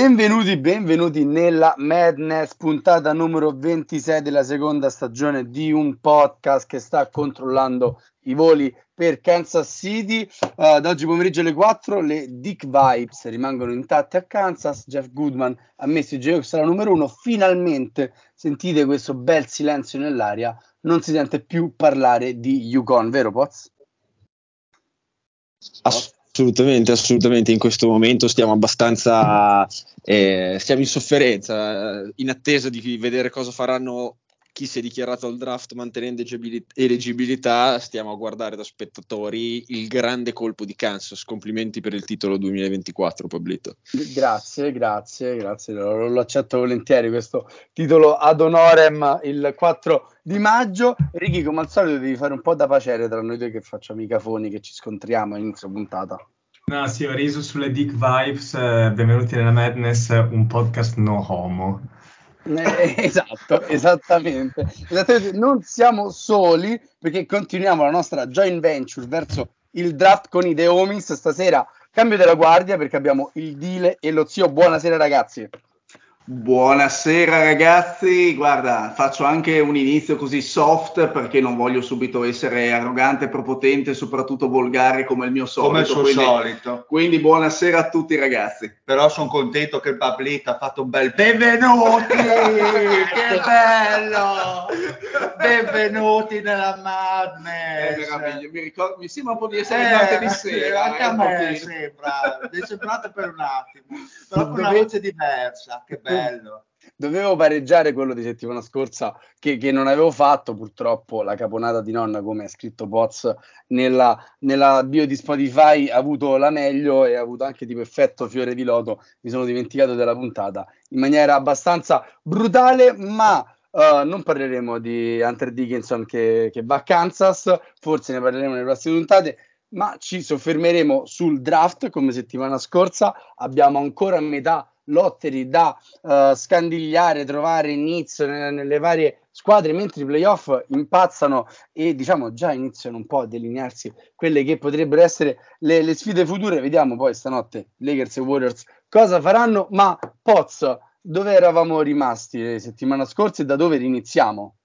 Benvenuti, benvenuti nella Madness, puntata numero 26 della seconda stagione di un podcast che sta controllando i voli per Kansas City. Uh, da oggi pomeriggio alle 4 le Dick Vibes rimangono intatte a Kansas. Jeff Goodman ha messo i Jayhawks alla numero 1. Finalmente sentite questo bel silenzio nell'aria. Non si sente più parlare di Yukon, vero Poz? Ass- Assolutamente, assolutamente. In questo momento stiamo abbastanza, eh, stiamo in sofferenza, in attesa di vedere cosa faranno chi si è dichiarato al draft mantenendo eleggibilità. Stiamo a guardare da spettatori il grande colpo di Kansas. Complimenti per il titolo 2024, Pablito. Grazie, grazie, grazie. Lo, lo accetto volentieri questo titolo ad honorem il 4 di maggio. Ricky, come al solito, devi fare un po' da pacere tra noi due che facciamo i cafoni, che ci scontriamo a inizio puntata. No, sì, ho riso sulle Dick Vibes. Eh, benvenuti nella Madness, un podcast no homo. Eh, esatto, esattamente. esattamente. Non siamo soli perché continuiamo la nostra joint venture verso il draft con i The Homies. Stasera cambio della guardia perché abbiamo il Dile e lo zio. Buonasera ragazzi. Buonasera ragazzi, guarda, faccio anche un inizio così soft perché non voglio subito essere arrogante, prepotente e soprattutto volgare come il mio solito. Come il suo quindi, solito. Quindi buonasera a tutti ragazzi. Però sono contento che il Pablito ha fatto un bel benvenuti, che bello! Benvenuti nella Madness. Mi, ricordo, mi sembra un po' di essere eh, martedì sera. Anche eh, a me sembra, mi è sembrato per un attimo, però con una voce diversa, che bello bello. Dovevo pareggiare quello di settimana scorsa che, che, non avevo fatto, purtroppo la caponata di nonna, come ha scritto Poz nella, nella, bio di Spotify, ha avuto la meglio e ha avuto anche tipo effetto fiore di loto, mi sono dimenticato della puntata in maniera abbastanza brutale, ma uh, non parleremo di Hunter Dickinson che, che va a Kansas, forse ne parleremo nelle prossime puntate, ma ci soffermeremo sul draft come settimana scorsa, abbiamo ancora metà lotteri da uh, scandigliare, trovare inizio nelle, nelle, varie squadre, mentre i playoff impazzano e diciamo già iniziano un po' a delinearsi quelle che potrebbero essere le, le sfide future. Vediamo poi stanotte Lakers e Warriors cosa faranno, ma Poz, dove eravamo rimasti le settimane scorse e da dove riniziamo?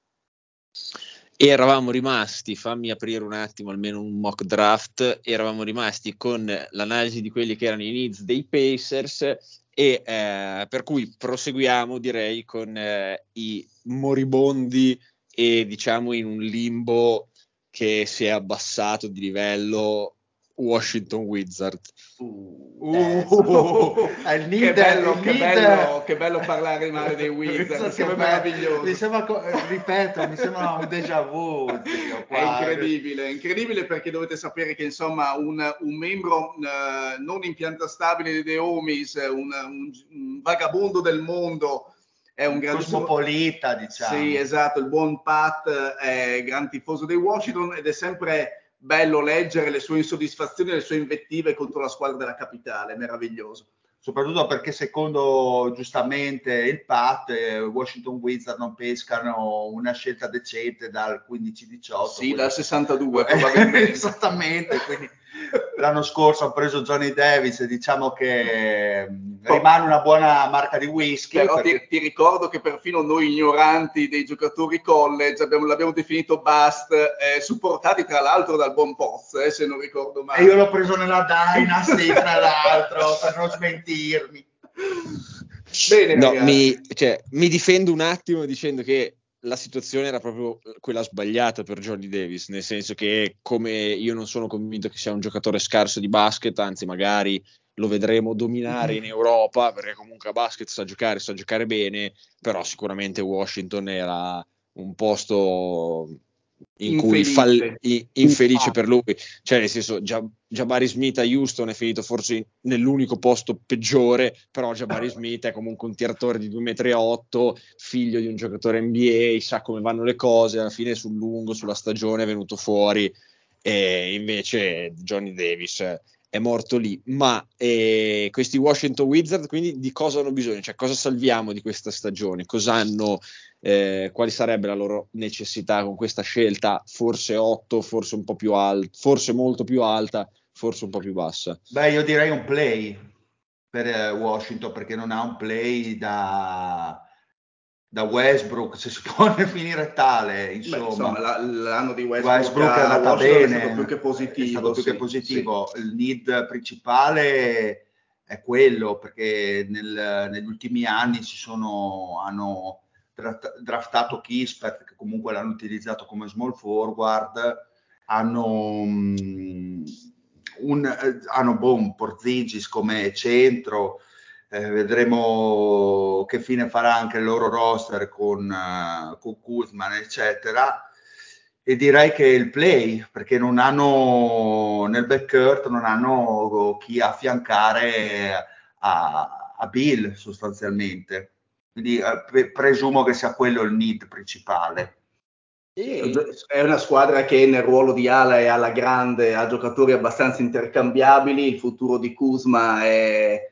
eravamo rimasti, fammi aprire un attimo almeno un mock draft, eravamo rimasti con l'analisi di quelli che erano i needs dei Pacers e eh, per cui proseguiamo direi con eh, i moribondi e diciamo in un limbo che si è abbassato di livello Washington Wizard. Uh, uh, uh, che, bello, che, bello, che, bello, parlare male dei Wizard, che meraviglioso. Mi sembra, ripeto, mi sembra un déjà vu. è incredibile, incredibile perché dovete sapere che insomma un, un membro uh, non in pianta stabile di The Homies, un, un, un vagabondo del mondo, è un, gran cosmopolita, diciamo. Sì, esatto, il buon Pat è gran tifoso dei Washington ed è sempre bello leggere le sue insoddisfazioni e le sue invettive contro la squadra della capitale, meraviglioso. Soprattutto perché secondo giustamente il PAT, eh, Washington Wizards non pescano una scelta decente dal 15-18. Sì, dal 62 probabilmente. Esattamente, quindi l'anno scorso ho preso Johnny Davis e diciamo che mm, rimane una buona marca di whisky. Però perché... ti, ti, ricordo che perfino noi ignoranti dei giocatori college abbiamo, l'abbiamo definito bust, eh, supportati tra l'altro dal buon Poz, eh, se non ricordo male. E io l'ho preso nella Dynasty tra l'altro per non smentirmi. Bene, no, mi, cioè, mi difendo un attimo dicendo che la situazione era proprio quella sbagliata per Johnny Davis, nel senso che come io non sono convinto che sia un giocatore scarso di basket, anzi magari lo vedremo dominare mm-hmm. in Europa, perché comunque a basket sa giocare, sa giocare bene, però sicuramente Washington era un posto in infelice. cui fall- infelice per lui, cioè nel senso Jabari Smith a Houston è finito forse nell'unico posto peggiore, però Jabari Smith è comunque un tiratore di 2,8 m, figlio di un giocatore NBA, sa come vanno le cose, alla fine sul lungo, sulla stagione è venuto fuori e invece Johnny Davis è morto lì. Ma eh, questi Washington Wizards, quindi di cosa hanno bisogno? Cioè, cosa salviamo di questa stagione? Cosa hanno, eh, quali sarebbe la loro necessità con questa scelta? Forse 8, forse un po' più alta, forse molto più alta, forse un po' più bassa. Beh, io direi un play. per eh, Washington perché non ha un play da, da Westbrook, se si può definire tale, insomma. Beh, insomma l'anno di Westbrook, Westbrook è andata bene, è stato più che positivo. Stato più sì, che positivo. Sì. Il need principale è quello, perché nel, negli ultimi anni si sono, hanno draftato Kispert, che comunque l'hanno utilizzato come small forward, hanno, um, un, eh, hanno un Porzingis come centro, eh, vedremo che fine farà anche il loro roster con, uh, con Kuzman, eccetera. E direi che il play, perché non hanno nel backcourt, non hanno chi affiancare a, a Bill sostanzialmente. Quindi eh, presumo che sia quello il need principale. È una squadra che nel ruolo di ala e alla grande ha giocatori abbastanza intercambiabili. Il futuro di Kuzma è,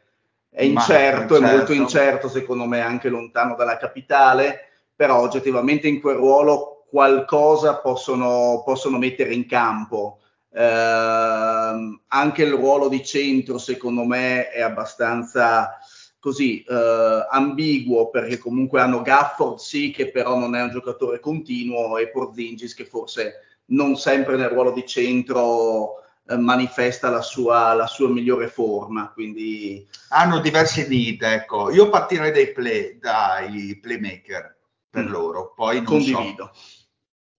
è incerto, Ma, è molto incerto, secondo me, anche lontano dalla capitale. Però oggettivamente in quel ruolo qualcosa possono, possono mettere in campo. Eh, anche il ruolo di centro, secondo me, è abbastanza così eh, ambiguo perché comunque hanno Gafford sì che però non è un giocatore continuo e Porzingis che forse non sempre nel ruolo di centro eh, manifesta la sua, la sua, migliore forma quindi hanno diversi need ecco io partirei dai, play, dai playmaker per mm. loro poi non condivido so.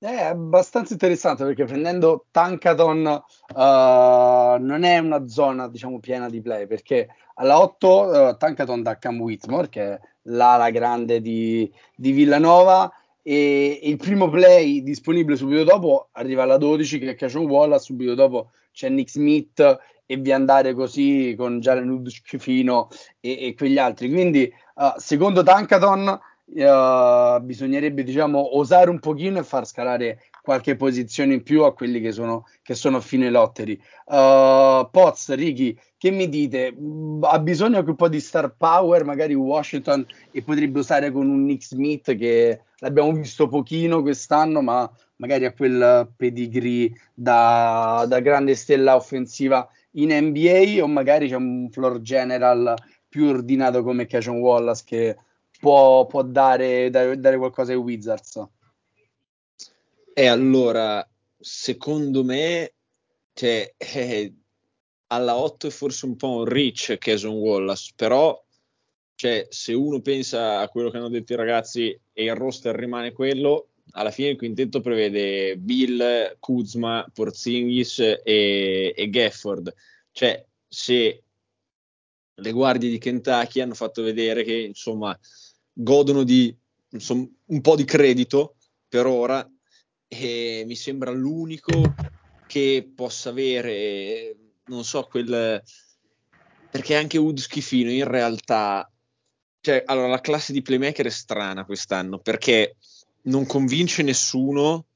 È abbastanza interessante perché prendendo Tankaton uh, non è una zona diciamo piena di play perché alla 8 uh, eh, Tankaton da Cam Whitmore che è l'ala grande di, di Villanova e, e, il primo play disponibile subito dopo arriva alla 12 che è Cashon Wallace subito dopo c'è Nick Smith e vi andare così con Jalen Udschifino e, e quegli altri. Quindi uh, secondo Tankaton uh, bisognerebbe diciamo osare un pochino e far scalare qualche posizione in più a quelli che sono, che sono fine lottery. Uh, Poz, Ricky, che mi dite? Ha bisogno anche un po' di star power, magari Washington, e potrebbe usare con un Nick Smith che l'abbiamo visto pochino quest'anno, ma magari ha quel pedigree da, da grande stella offensiva in NBA, o magari c'è un floor general più ordinato come Cajon Wallace che può, può dare, dare, dare, qualcosa ai Wizards? E allora, secondo me, cioè, eh, alla 8 è forse un po' un reach Cason Wallace, però cioè, se uno pensa a quello che hanno detto i ragazzi e il roster rimane quello, alla fine il quintetto prevede Bill, Kuzma, Porzingis e, e Gafford. Cioè, se le guardie di Kentucky hanno fatto vedere che insomma godono di insomma, un po' di credito per ora e mi sembra l'unico che possa avere, non so, quel... perché anche Wood Schifino in realtà, cioè, allora la classe di playmaker è strana quest'anno perché non convince nessuno,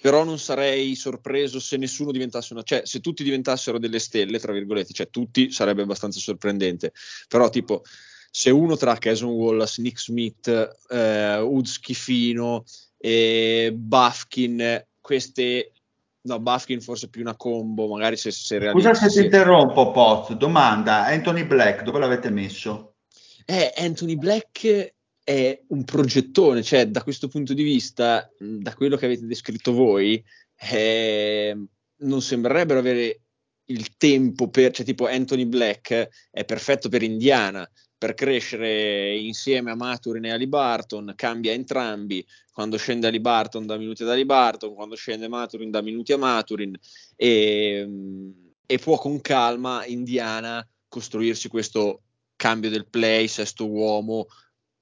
però non sarei sorpreso se nessuno diventasse una, cioè se tutti diventassero delle stelle, tra virgolette, cioè tutti sarebbe abbastanza sorprendente, però tipo se uno tra Cason Wallace, Nick Smith, eh, Ud Schifino e Buffkin, queste no, Buffkin forse più una combo, magari se, se Scusa se ti interrompo, Poz, domanda, Anthony Black, dove l'avete messo? Eh, Anthony Black è un progettone, cioè da questo punto di vista, da quello che avete descritto voi, eh, non sembrerebbero avere il tempo per, cioè tipo Anthony Black è perfetto per Indiana, per crescere insieme a Maturin e Ali Barton, cambia entrambi, quando scende Ali Barton da minuti ad Ali Barton, quando scende Maturin da minuti a Maturin. E, e può con calma Indiana costruirsi questo cambio del play, sesto uomo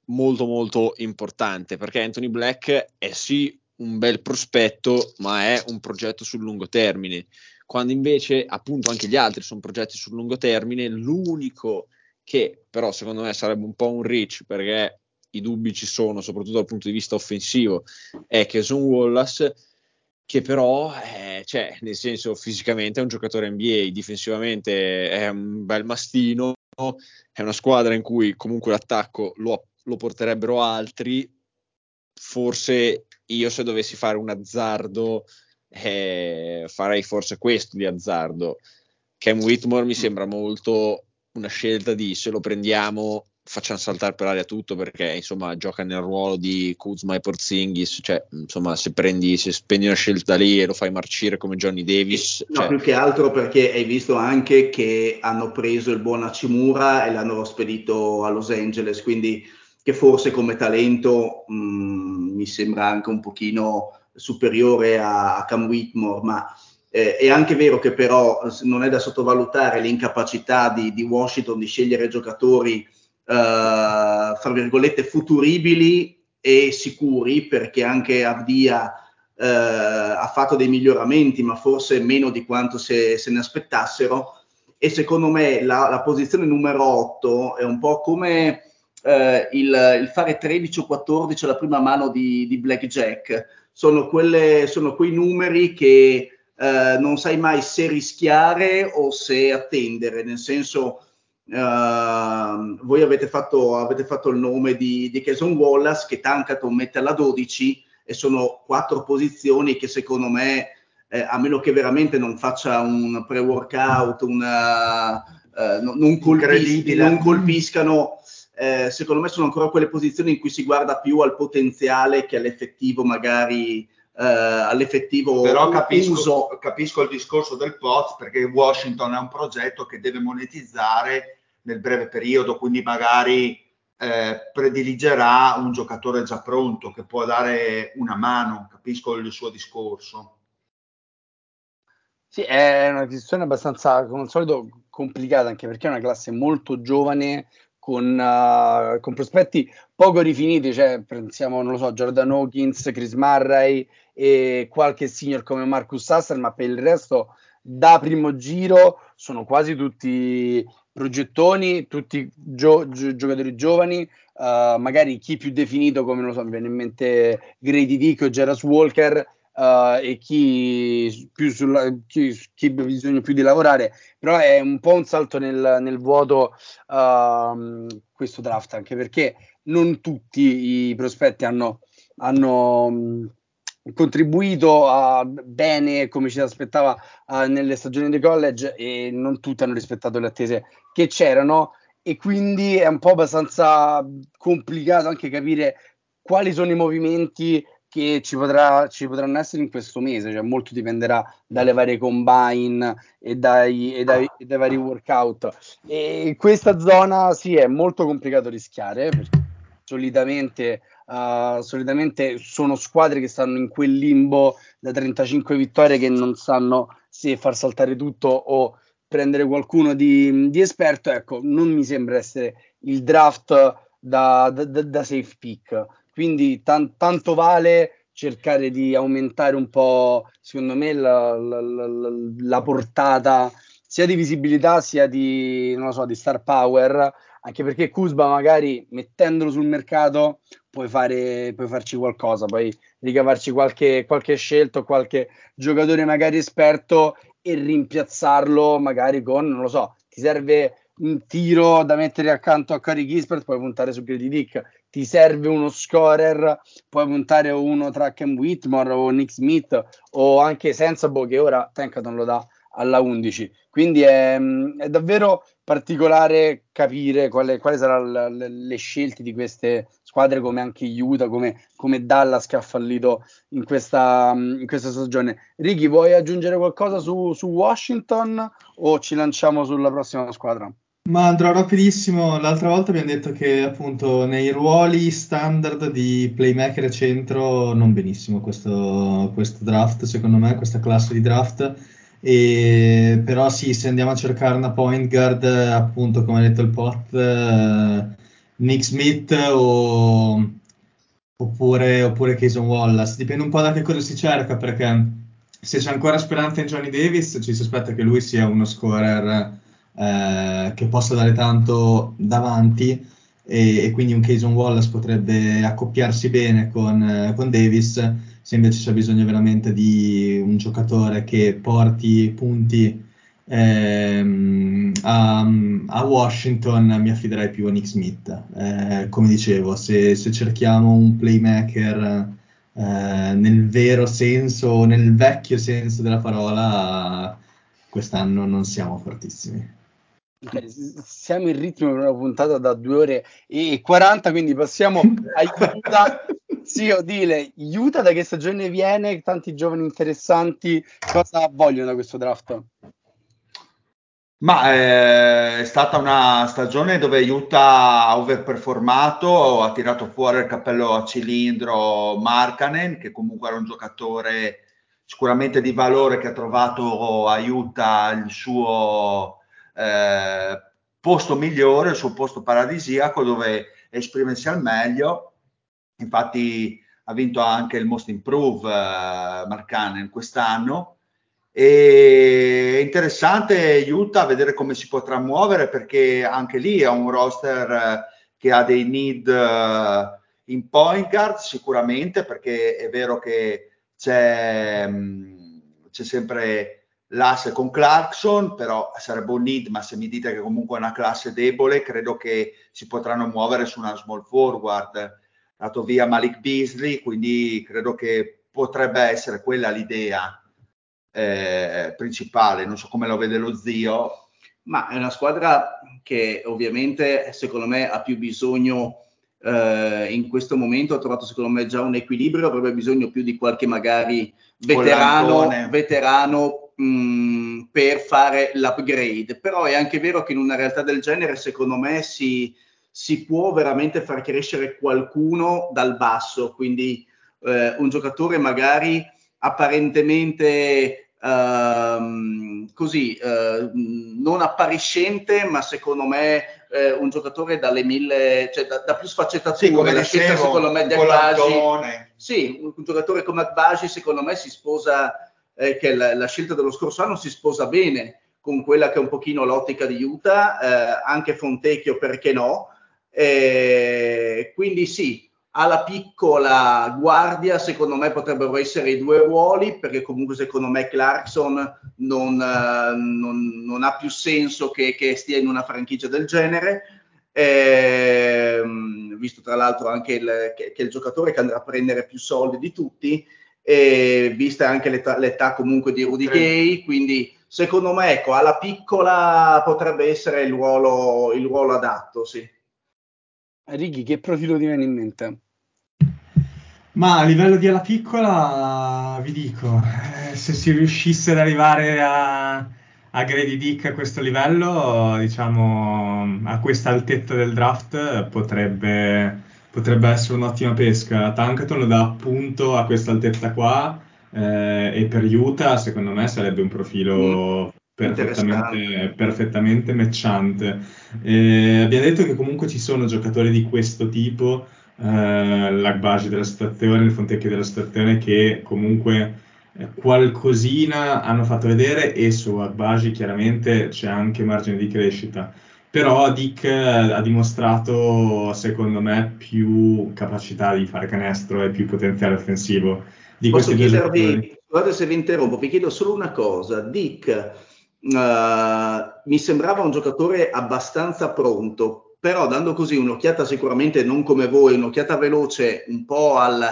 molto molto importante. Perché Anthony Black è sì un bel prospetto ma è un progetto sul lungo termine quando invece appunto anche gli altri sono progetti sul lungo termine l'unico che però secondo me sarebbe un po' un reach perché i dubbi ci sono, soprattutto dal punto di vista offensivo, è Cason Wallace, che però, eh, cioè, nel senso, fisicamente è un giocatore NBA, difensivamente è un bel mastino, è una squadra in cui comunque l'attacco lo, lo porterebbero altri, forse io se dovessi fare un azzardo eh, farei forse questo di azzardo. Cam Whitmore mi sembra molto una scelta di se lo prendiamo facciamo saltare per aria tutto perché insomma gioca nel ruolo di Kuzma e Porzingis cioè insomma se prendi se spendi una scelta lì e lo fai marcire come Johnny Davis no cioè... più che altro perché hai visto anche che hanno preso il buon Hachimura e l'hanno spedito a Los Angeles quindi che forse come talento mh, mm, mi sembra anche un pochino superiore a, a Cam Whitmore ma eh, è anche vero che però non è da sottovalutare l'incapacità di, di Washington di scegliere giocatori Uh, fra virgolette futuribili e sicuri perché anche Avdia uh, ha fatto dei miglioramenti ma forse meno di quanto se, se ne aspettassero. E secondo me la, la, posizione numero 8 è un po' come uh, il, il, fare 13 o 14 alla prima mano di, di blackjack sono, quelle, sono quei numeri che non sai mai se rischiare o se attendere nel senso Uh, voi avete fatto, avete fatto, il nome di, di Cason Wallace che Tankaton mette alla 12 e sono quattro posizioni che secondo me, eh, a meno che veramente non faccia un pre-workout, una, uh, non, colpis- non, colpiscano, eh, secondo me sono ancora quelle posizioni in cui si guarda più al potenziale che all'effettivo magari Uh, all'effettivo Però capisco, uso. capisco il discorso del POZ perché Washington è un progetto che deve monetizzare nel breve periodo, quindi magari eh, prediligerà un giocatore già pronto che può dare una mano, capisco il suo discorso. Sì, è una decisione abbastanza, come al solito, complicata, anche perché è una classe molto giovane, con, uh, con, prospetti poco rifiniti, cioè pensiamo, non lo so, Jordan Hawkins, Chris Murray e qualche senior come Marcus Sasser, ma per il resto da primo giro sono quasi tutti progettoni, tutti gio- gio- giocatori giovani, uh, magari chi più definito come non lo so, mi viene in mente Grady Dick o Geras Walker uh, e chi più sulla, chi, chi ha bisogno più di lavorare, però è un po' un salto nel, nel vuoto uh, questo draft, anche perché non tutti i prospetti hanno, hanno contribuito a, bene come ci si aspettava uh, nelle stagioni di college e non tutti hanno rispettato le attese che c'erano e quindi è un po' abbastanza complicato anche capire quali sono i movimenti che ci, potrà, ci potranno essere in questo mese, cioè molto dipenderà dalle varie combine e dai, e dai, e dai vari workout. E questa zona sì è molto complicato rischiare perché solitamente Uh, solitamente sono squadre che stanno in quel limbo da 35 vittorie che non sanno se far saltare tutto o prendere qualcuno di, di esperto. Ecco, non mi sembra essere il draft da, da, da safe pick. Quindi tan, tanto vale cercare di aumentare un po', secondo me, la, la, la, la portata sia di visibilità sia di, so, di star power anche perché Kuzma magari mettendolo sul mercato puoi, fare, puoi farci qualcosa, puoi ricavarci qualche, qualche scelto, qualche giocatore magari esperto e rimpiazzarlo magari con, non lo so, ti serve un tiro da mettere accanto a Curry Gispert, puoi puntare su Grady Dick, ti serve uno scorer, puoi puntare uno tra Ken Whitmore o Nick Smith o anche Sensabo che ora Tankaton lo dà alla 11. Quindi è, è davvero particolare capire quale, saranno le, scelte di queste squadre come anche Utah, come, come Dallas che ha fallito in questa, in questa stagione. Ricky, vuoi aggiungere qualcosa su, su Washington o ci lanciamo sulla prossima squadra? Ma andrò rapidissimo. L'altra volta abbiamo detto che appunto nei ruoli standard di playmaker e centro non benissimo questo, questo draft, secondo me, questa classe di draft e, però sì, se andiamo a cercare una point guard, appunto, come ha detto il pot, eh, Nick Smith o, oppure, oppure Cason Wallace, dipende un po' da che cosa si cerca, perché se c'è ancora speranza in Johnny Davis, ci si aspetta che lui sia uno scorer eh, che possa dare tanto davanti e, e, quindi un Cason Wallace potrebbe accoppiarsi bene con, eh, con Davis se invece c'è bisogno veramente di un giocatore che porti punti ehm, a, a, Washington, mi affiderei più a Nick Smith. Eh, come dicevo, se, se, cerchiamo un playmaker eh, nel vero senso, nel vecchio senso della parola, quest'anno non siamo fortissimi. Siamo in ritmo per una puntata da 2 ore e 40, quindi passiamo a Utah. Sì, Odile, Utah da che stagione viene? Tanti giovani interessanti, cosa vogliono da questo draft? Ma eh, è stata una stagione dove Utah ha overperformato, ha tirato fuori il cappello a cilindro Markanen, che comunque era un giocatore sicuramente di valore che ha trovato a Utah il suo eh, posto migliore, il suo posto paradisiaco dove esprimersi al meglio. Infatti ha vinto anche il Most Improve eh, Markanen quest'anno e è interessante Utah vedere come si potrà muovere perché anche lì è un roster eh, che ha dei need eh, in point guard sicuramente perché è vero che c'è, mm, c'è sempre l'asse con Clarkson, però sarebbe un need, ma se mi dite che comunque è una classe debole, credo che si potranno muovere su una small forward. Dato via Malik Beasley, quindi credo che potrebbe essere quella l'idea eh, principale, non so come lo vede lo zio. Ma è una squadra che ovviamente secondo me ha più bisogno eh, in questo momento, ha trovato secondo me già un equilibrio, avrebbe bisogno più di qualche magari veterano, veterano mh, mm, per fare l'upgrade, però è anche vero che in una realtà del genere secondo me si, si può veramente far crescere qualcuno dal basso, quindi eh, un giocatore magari apparentemente Uh, così uh, non appariscente, ma secondo me uh, un giocatore dalle mille, cioè da, da più sfaccettature. Sì, come la scelta secondo me di. Sì, un, un, giocatore come Agbaji secondo me si sposa, eh, che la, la, scelta dello scorso anno si sposa bene con quella che è un pochino l'ottica di Utah, eh, anche Fontecchio perché no. Eh, quindi sì, alla piccola guardia, secondo me potrebbero essere i due ruoli, perché comunque secondo me Clarkson non, uh, non, non ha più senso che, che, stia in una franchigia del genere. Eh, visto tra l'altro anche il, che, che, il giocatore che andrà a prendere più soldi di tutti, e vista anche l'età, l'età comunque di Rudy Gay, quindi secondo me ecco, alla piccola potrebbe essere il ruolo, il ruolo adatto, sì. Righi, che profilo ti viene in mente? Ma a livello di alla piccola, vi dico, eh, se si riuscisse ad arrivare a, a Grady Dick a questo livello, diciamo, a questa altezza del draft, potrebbe, potrebbe essere un'ottima pesca. Tankaton lo dà appunto a questa altezza qua eh, e per Utah, secondo me, sarebbe un profilo mm. perfettamente, perfettamente matchante. Eh, abbiamo detto che comunque ci sono giocatori di questo tipo eh, l'Agbaji della situazione, il Fontecchio della situazione che comunque eh, qualcosina hanno fatto vedere e su Agbaji chiaramente c'è anche margine di crescita. Però Dick eh, ha dimostrato, secondo me, più capacità di fare canestro e più potenziale offensivo di Posso chiedervi, guarda se vi interrompo, vi chiedo solo una cosa. Dick uh, mi sembrava un giocatore abbastanza pronto, però dando così un'occhiata sicuramente non come voi, un'occhiata veloce un po' al,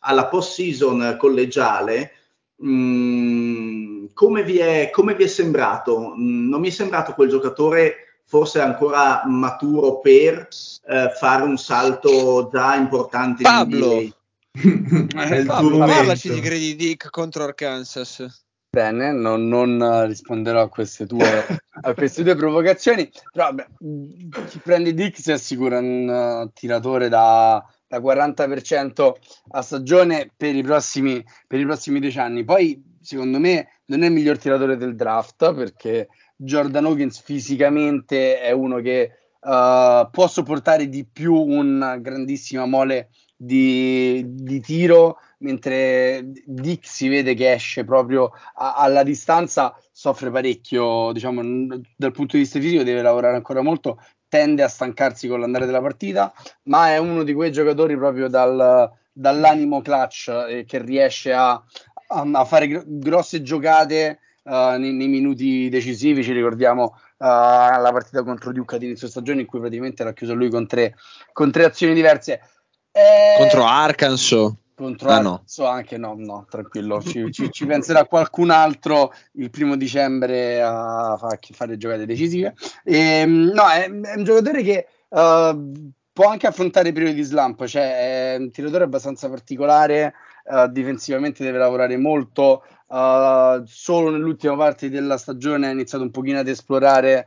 alla post-season collegiale, mh, mm, come, vi è, come, vi è, sembrato? Mm, non mi è sembrato quel giocatore forse ancora maturo per eh, fare un salto già importante Pablo, eh, Pablo parlaci di Grady Dick contro Arkansas. Bene, non, non risponderò a queste, tue, a queste tue provocazioni, però beh, chi prende Dick si assicura un uh, tiratore da, da 40% a stagione per i, prossimi, per i prossimi dieci anni. Poi, secondo me, non è il miglior tiratore del draft perché Jordan Hawkins fisicamente è uno che uh, può sopportare di più una grandissima mole di, di tiro mentre Dick si vede che esce proprio a, alla distanza, soffre parecchio, diciamo, dal punto di vista fisico deve lavorare ancora molto, tende a stancarsi con l'andare della partita, ma è uno di quei giocatori proprio dal, dall'animo clutch eh, che riesce a, a, a fare gr- grosse giocate uh, nei, nei, minuti decisivi, ci ricordiamo uh, la partita contro Duke ad inizio stagione in cui praticamente era chiuso lui con tre, con tre azioni diverse. Eh... Contro Arkansas Contro ah, no. so anche no, no, tranquillo, ci, ci, ci, penserà qualcun altro il primo dicembre a fare giocate decisive. E, ehm, no, è, è, un giocatore che uh, può anche affrontare periodi di slump, cioè è un tiratore abbastanza particolare, uh, difensivamente deve lavorare molto, uh, solo nell'ultima parte della stagione ha iniziato un pochino ad esplorare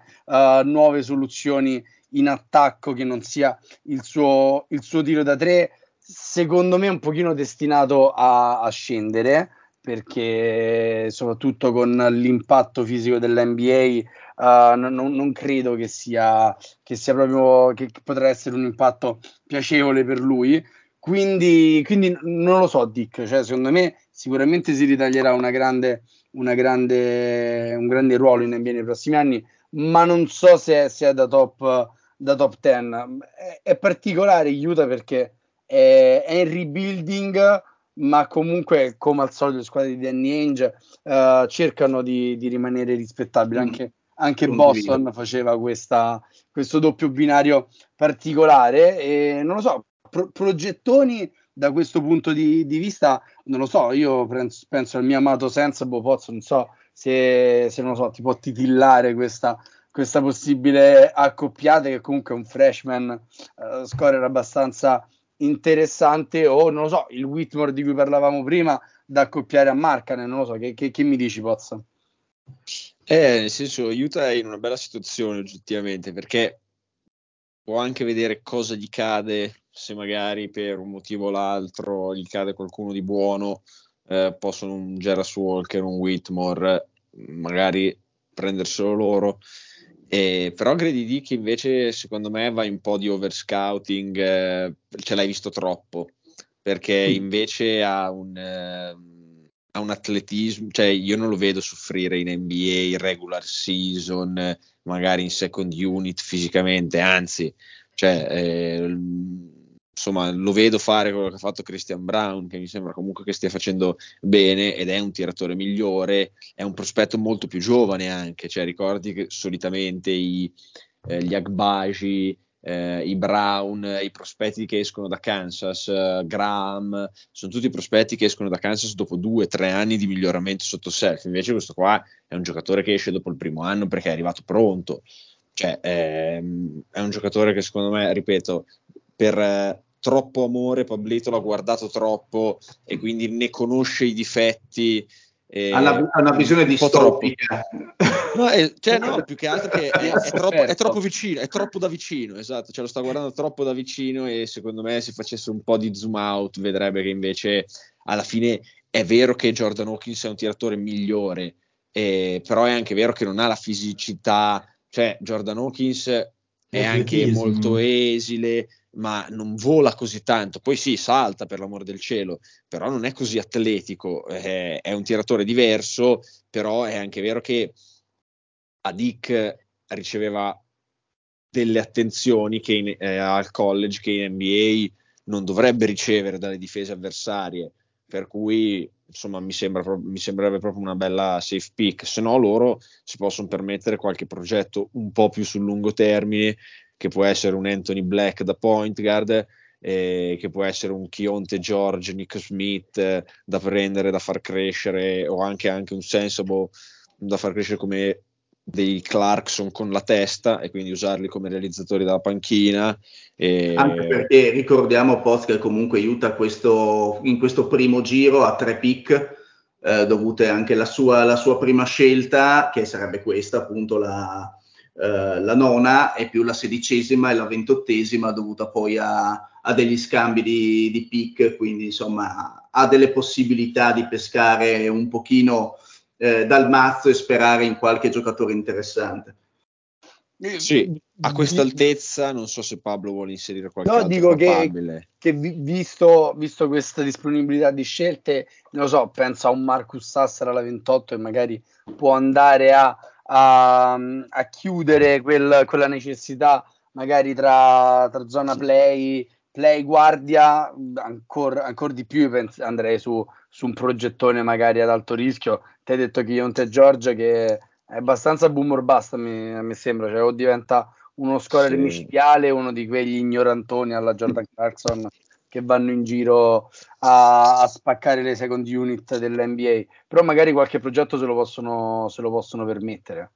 nuove soluzioni in attacco che non sia il suo, il suo tiro da tre. Secondo me un pochino destinato a, a scendere perché soprattutto con l'impatto fisico dell'NBA uh, non, non, credo che sia, che sia proprio che potrà essere un impatto piacevole per lui quindi, quindi non lo so Dick cioè, secondo me sicuramente si ritaglierà una grande, una grande, un grande ruolo in NBA nei prossimi anni ma non so se, è da top, da top 10 è, è particolare Utah perché è, è in rebuilding, ma comunque, come al solito, le squadre di Danny Ainge uh, cercano di, di, rimanere rispettabili. Mm. Anche, anche Boston faceva questa, questo doppio binario particolare. E non lo so, pro- progettoni da questo punto di, di, vista, non lo so. Io penso, penso al mio amato Sensible Pozzo, non so se, se non lo so, ti può titillare questa questa possibile accoppiata che comunque è un freshman uh, scorer abbastanza interessante o non lo so, il Whitmore di cui parlavamo prima da accoppiare a Marcanen, non lo so, che, che, che mi dici Pozza? Eh, nel senso, è in una bella situazione oggettivamente perché può anche vedere cosa gli cade se magari per un motivo o l'altro gli cade qualcuno di buono, eh, possono un Geras Walker, un Whitmore, magari prenderselo loro. Eh, però Grady Dick invece secondo me va un po' di overscouting, eh, ce l'hai visto troppo, perché invece ha un, eh, ha un, atletismo, cioè io non lo vedo soffrire in NBA, regular season, magari in second unit fisicamente, anzi, cioè, eh, insomma, lo vedo fare quello che ha fatto Christian Brown, che mi sembra comunque che stia facendo bene ed è un tiratore migliore, è un prospetto molto più giovane anche, cioè ricordi che solitamente i, eh, gli Agbaji, eh, i Brown, i prospetti che escono da Kansas, eh, Graham, sono tutti prospetti che escono da Kansas dopo due, tre anni di miglioramento sotto self. Invece questo qua è un giocatore che esce dopo il primo anno perché è arrivato pronto. Cioè, ehm, è un giocatore che secondo me, ripeto, per, troppo amore, Pablito l'ha guardato troppo e quindi ne conosce i difetti. Eh, ha una, una visione distopica. No, è, cioè, no, più che altro che è, è, troppo, è, troppo, vicino, è troppo da vicino, esatto, cioè lo sta guardando troppo da vicino e secondo me se facesse un po' di zoom out vedrebbe che invece alla fine è vero che Jordan Hawkins è un tiratore migliore, eh, però è anche vero che non ha la fisicità, cioè Jordan Hawkins è anche molto esile, ma non vola così tanto. Poi sì, salta per l'amore del cielo, però non è così atletico. Eh, è un tiratore diverso, però è anche vero che Adik riceveva delle attenzioni che in, eh, al college che in NBA non dovrebbe ricevere dalle difese avversarie. Per cui insomma mi, sembra, mi sembrerebbe proprio una bella safe pick. Se no, loro si possono permettere qualche progetto un po' più sul lungo termine che può essere un Anthony Black da point guard, eh, che può essere un Chionte George, Nick Smith eh, da prendere, da far crescere, o anche, anche un Sensible da far crescere come dei Clarkson con la testa e quindi usarli come realizzatori dalla panchina. E... Anche perché ricordiamo Post che comunque aiuta questo, in questo primo giro a tre pick. Eh, dovute anche alla sua, sua prima scelta, che sarebbe questa appunto la, eh, la nona e più la sedicesima e la ventottesima dovuta poi a, a degli scambi di, di pick, quindi insomma ha delle possibilità di pescare un pochino eh, dal mazzo e sperare in qualche giocatore interessante. Sì, a questa altezza non so se Pablo vuole inserire qualche no, altro dico che, che, visto, visto, questa disponibilità di scelte, non lo so, penso a un Marcus Sassar alla 28 e magari può andare a a, a chiudere quel, quella necessità magari tra, tra, zona play, play guardia, ancora ancor di più pens- andrei su, su, un progettone magari ad alto rischio. Ti hai detto che Ionte Giorgia che è abbastanza boom or bust, mi, mi sembra, cioè o diventa uno scorer sì. micidiale, uno di quegli ignorantoni alla Jordan Clarkson che vanno in giro a, a, spaccare le second unit dell'NBA, però magari qualche progetto se lo possono, se lo possono permettere.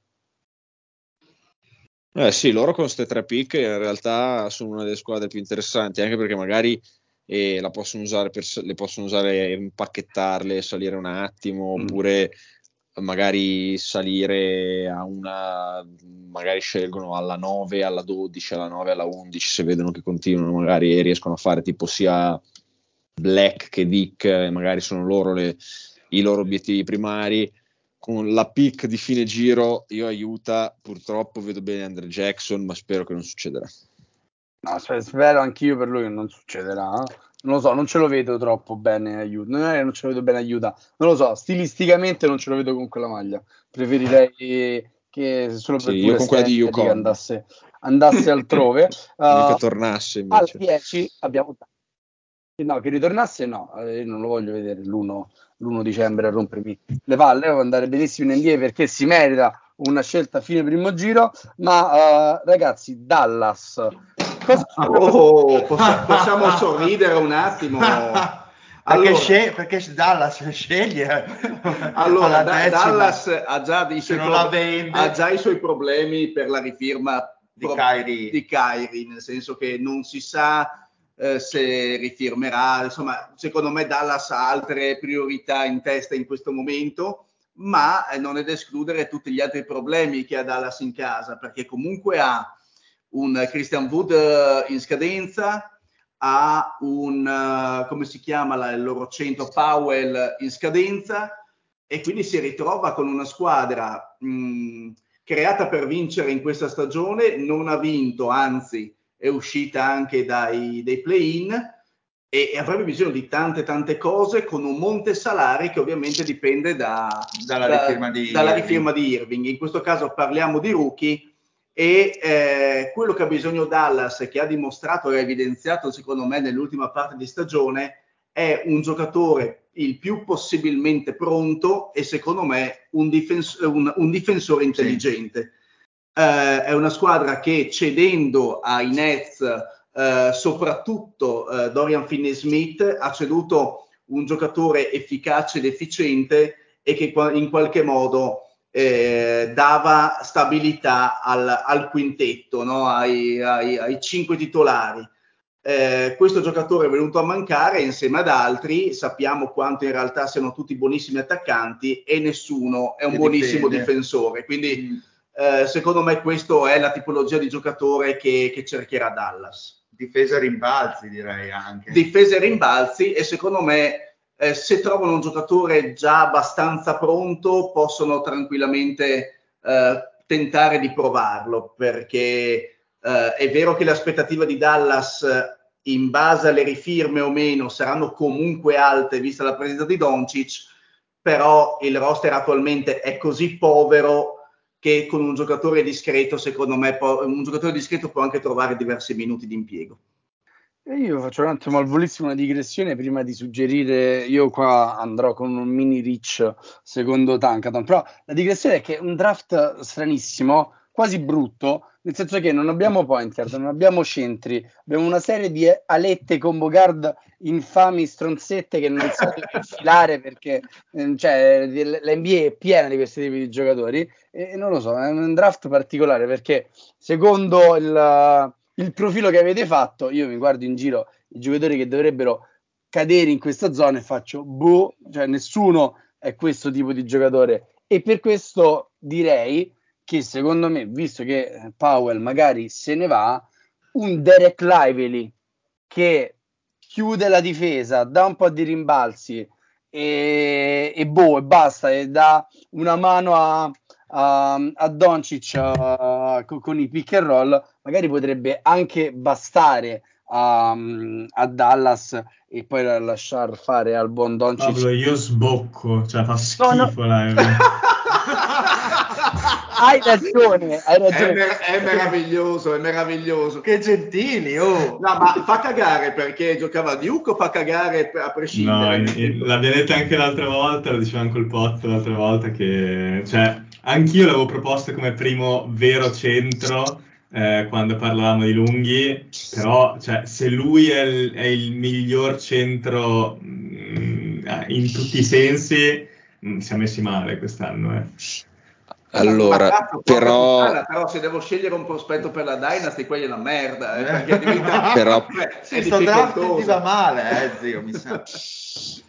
Eh sì, loro con queste tre pick in realtà sono una delle squadre più interessanti, anche perché magari eh, la possono usare per, le possono usare impacchettarle, salire un attimo, mm. oppure magari salire a una, magari scelgono alla 9, alla 12, alla 9, alla 11, se vedono che continuano, magari riescono a fare tipo sia Black che Dick, magari sono loro le, i loro obiettivi primari. Con la pick di fine giro, io aiuta, purtroppo vedo bene Andre Jackson, ma spero che non succederà. No, spero anch'io per lui che non succederà. Eh non lo so, non ce lo vedo troppo bene aiuta. Non non ce lo vedo bene aiuta, non lo so, stilisticamente non ce lo vedo con quella maglia. Preferirei che solo per sì, io con quella di Yukon andasse, andasse altrove. uh, che tornasse invece. Al 10 abbiamo No, che ritornasse no, eh, io non lo voglio vedere l'1, l'1 dicembre a rompermi le palle, devo andare benissimo in NBA perché si merita una scelta a fine primo giro, ma uh, ragazzi, Dallas. Oh, poss- possiamo sorridere un attimo. Allora, perché, sceglie, perché Dallas sceglie allora da, Dallas ha già, pro- ha già, i suoi problemi per la rifirma di, pro- Kyrie. di Kyrie nel senso che non si sa eh, se rifirmerà insomma secondo me Dallas ha altre priorità in testa in questo momento ma eh, non è da escludere tutti gli altri problemi che ha Dallas in casa perché comunque ha un Christian Wood eh, in scadenza, ha un, come si chiama il loro centro, Powell in scadenza e quindi si ritrova con una squadra mh, creata per vincere in questa stagione, non ha vinto, anzi è uscita anche dai, dai play-in e, e, avrebbe bisogno di tante tante cose con un monte salari che ovviamente dipende da, dalla, da, rifirma, di dalla rifirma di Irving. In questo caso parliamo di rookie e eh, quello che ha bisogno Dallas, che ha dimostrato e ha evidenziato secondo me nell'ultima parte di stagione, è un giocatore il più possibilmente pronto e secondo me un, difens- un, un difensore intelligente. Sì. Eh, è una squadra che cedendo ai Nets, eh, soprattutto eh, Dorian Finney-Smith, ha ceduto un giocatore efficace ed efficiente e che in qualche modo eh, dava stabilità al, al quintetto, no? ai, ai, ai, cinque titolari. Eh, questo giocatore è venuto a mancare insieme ad altri, sappiamo quanto in realtà siano tutti buonissimi attaccanti e nessuno è un che buonissimo dipende. difensore. Quindi mm. Eh, secondo me questa è la tipologia di giocatore che, che cercherà Dallas. Difesa e rimbalzi direi anche. Difesa e rimbalzi e secondo me eh, se trovano un giocatore già abbastanza pronto possono tranquillamente eh, tentare di provarlo perché eh, è vero che le aspettative di Dallas in base alle rifirme o meno saranno comunque alte vista la presenza di Doncic però il roster attualmente è così povero che con un giocatore discreto secondo me può, un giocatore discreto può anche trovare diversi minuti di impiego. Io faccio un attimo al volissimo una digressione prima di suggerire, io qua andrò con un mini reach secondo Tankaton, però la digressione è che un draft stranissimo, quasi brutto, nel senso che non abbiamo point guard, non abbiamo centri, abbiamo una serie di alette combo guard infami stronzette che non si dove infilare perché ehm, cioè, l'NBA è piena di questi tipi di giocatori e non lo so, è un draft particolare perché secondo il il profilo che avete fatto, io mi guardo in giro i giocatori che dovrebbero cadere in questa zona e faccio boh, cioè nessuno è questo tipo di giocatore. E per questo direi che secondo me, visto che Powell magari se ne va, un Derek Lively che chiude la difesa, dà un po' di rimbalzi e, e boh, e basta, e dà una mano a, a, a Doncic uh, con, con, i pick and roll, magari potrebbe anche bastare a, a Dallas e poi lasciar fare al buon Doncic. Pablo, io sbocco, cioè fa schifo no, no. hai ragione, hai ragione. È, mer- è, meraviglioso, è meraviglioso. Che gentili, oh. No, ma fa cagare perché giocava a Duke o fa cagare a prescindere? No, in, in, l'abbiamo detto anche l'altra volta, lo diceva anche il Pozzo l'altra volta, che cioè, anch'io l'avevo proposto come primo vero centro eh, quando parlavamo di lunghi, però cioè, se lui è il, è il miglior centro mh, mm, in tutti i sensi, mh, mm, siamo messi male quest'anno. Eh. Allora, cazzo, però... Puttana, però se devo scegliere un prospetto per la Dynasty, quella è una merda, eh, perché diventa... però... Sì, sto draft ti va male, eh, zio, mi sa.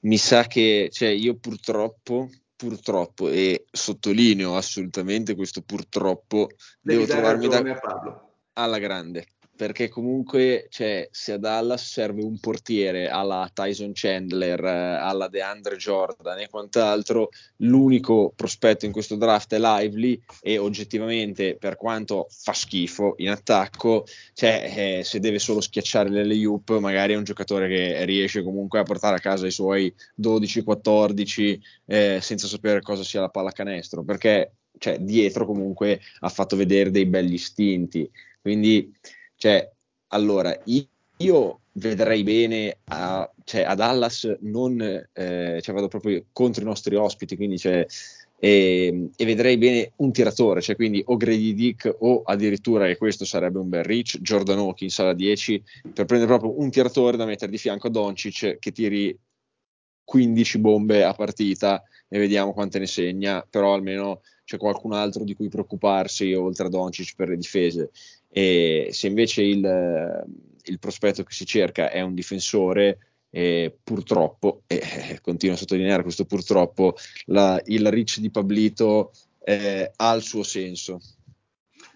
mi sa che, cioè, io purtroppo, purtroppo, e sottolineo assolutamente questo purtroppo, Devi devo trovarmi da... alla grande perché comunque cioè, se a Dallas serve un portiere alla Tyson Chandler, eh, alla DeAndre Jordan e quant'altro, l'unico prospetto in questo draft è Lively e oggettivamente per quanto fa schifo in attacco, cioè, eh, se deve solo schiacciare l'Eleup magari è un giocatore che riesce comunque a portare a casa i suoi 12-14 eh, senza sapere cosa sia la pallacanestro, perché cioè, dietro comunque ha fatto vedere dei belli istinti. Quindi cioè, allora, io vedrei bene a, cioè, a Dallas, non, eh, cioè vado proprio contro i nostri ospiti, quindi cioè, e, e, vedrei bene un tiratore, cioè quindi o Grady Dick o addirittura, e questo sarebbe un bel reach, Jordan Hawkins alla 10, per prendere proprio un tiratore da mettere di fianco a Doncic che tiri 15 bombe a partita e vediamo quante ne segna, però almeno c'è qualcun altro di cui preoccuparsi oltre a Doncic per le difese. E se invece il, il prospetto che si cerca è un difensore, eh, purtroppo, e eh, continuo a sottolineare questo purtroppo, la, il reach di Pablito eh, ha il suo senso.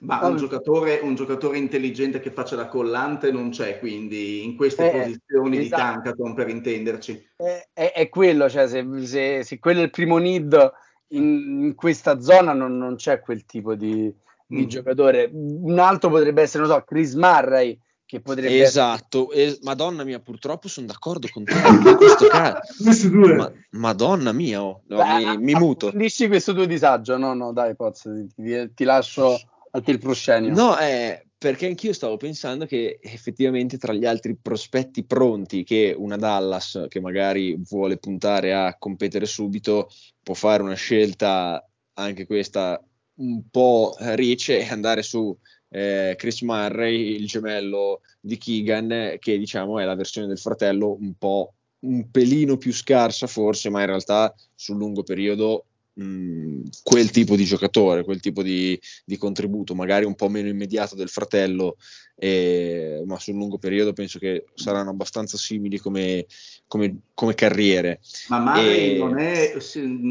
Ma un giocatore, un giocatore, intelligente che faccia la collante non c'è, quindi in queste eh, posizioni esatto. di Tankaton per intenderci. È, è, è quello, cioè se, se, se, quello è il primo need in, in questa zona non, non, c'è quel tipo di, di mm. giocatore. Un altro potrebbe essere, non so, Chris Murray. Che potrebbe esatto, essere... madonna mia, purtroppo sono d'accordo con te in questo caso. Ma, madonna mia, oh, no, Beh, mi, mi muto. Dici questo tuo disagio, no, no, dai, Poz, ti, ti lascio a te il proscenio. No, eh, perché anch'io stavo pensando che effettivamente tra gli altri prospetti pronti che una Dallas che magari vuole puntare a competere subito può fare una scelta anche questa un po' rich e andare su eh, Chris Murray, il gemello di Keegan, che diciamo è la versione del fratello un po' un pelino più scarsa forse, ma in realtà sul lungo periodo mh, quel tipo di giocatore, quel tipo di, di, contributo, magari un po' meno immediato del fratello, eh, ma sul lungo periodo penso che saranno abbastanza simili come, come, come carriere. Ma Murray e... non è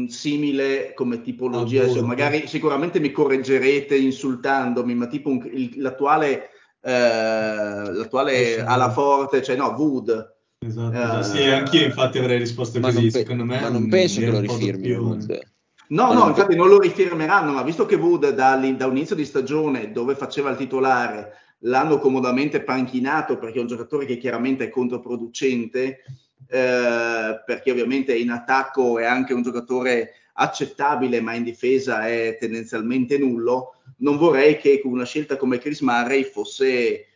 simile come tipologia, oh, magari sicuramente mi correggerete insultandomi, ma tipo un, il, l'attuale, eh, l'attuale alla forte, cioè no, Wood. Esatto, uh, sì, anch'io infatti avrei risposto così, pe- secondo me. Ma non penso che lo rifirmi. No, no, infatti non lo rifirmeranno, ma visto che Wood da, da un inizio di stagione dove faceva il titolare l'hanno comodamente panchinato perché è un giocatore che chiaramente è controproducente, eh, perché ovviamente in attacco è anche un giocatore accettabile, ma in difesa è tendenzialmente nullo, non vorrei che con una scelta come Chris Murray fosse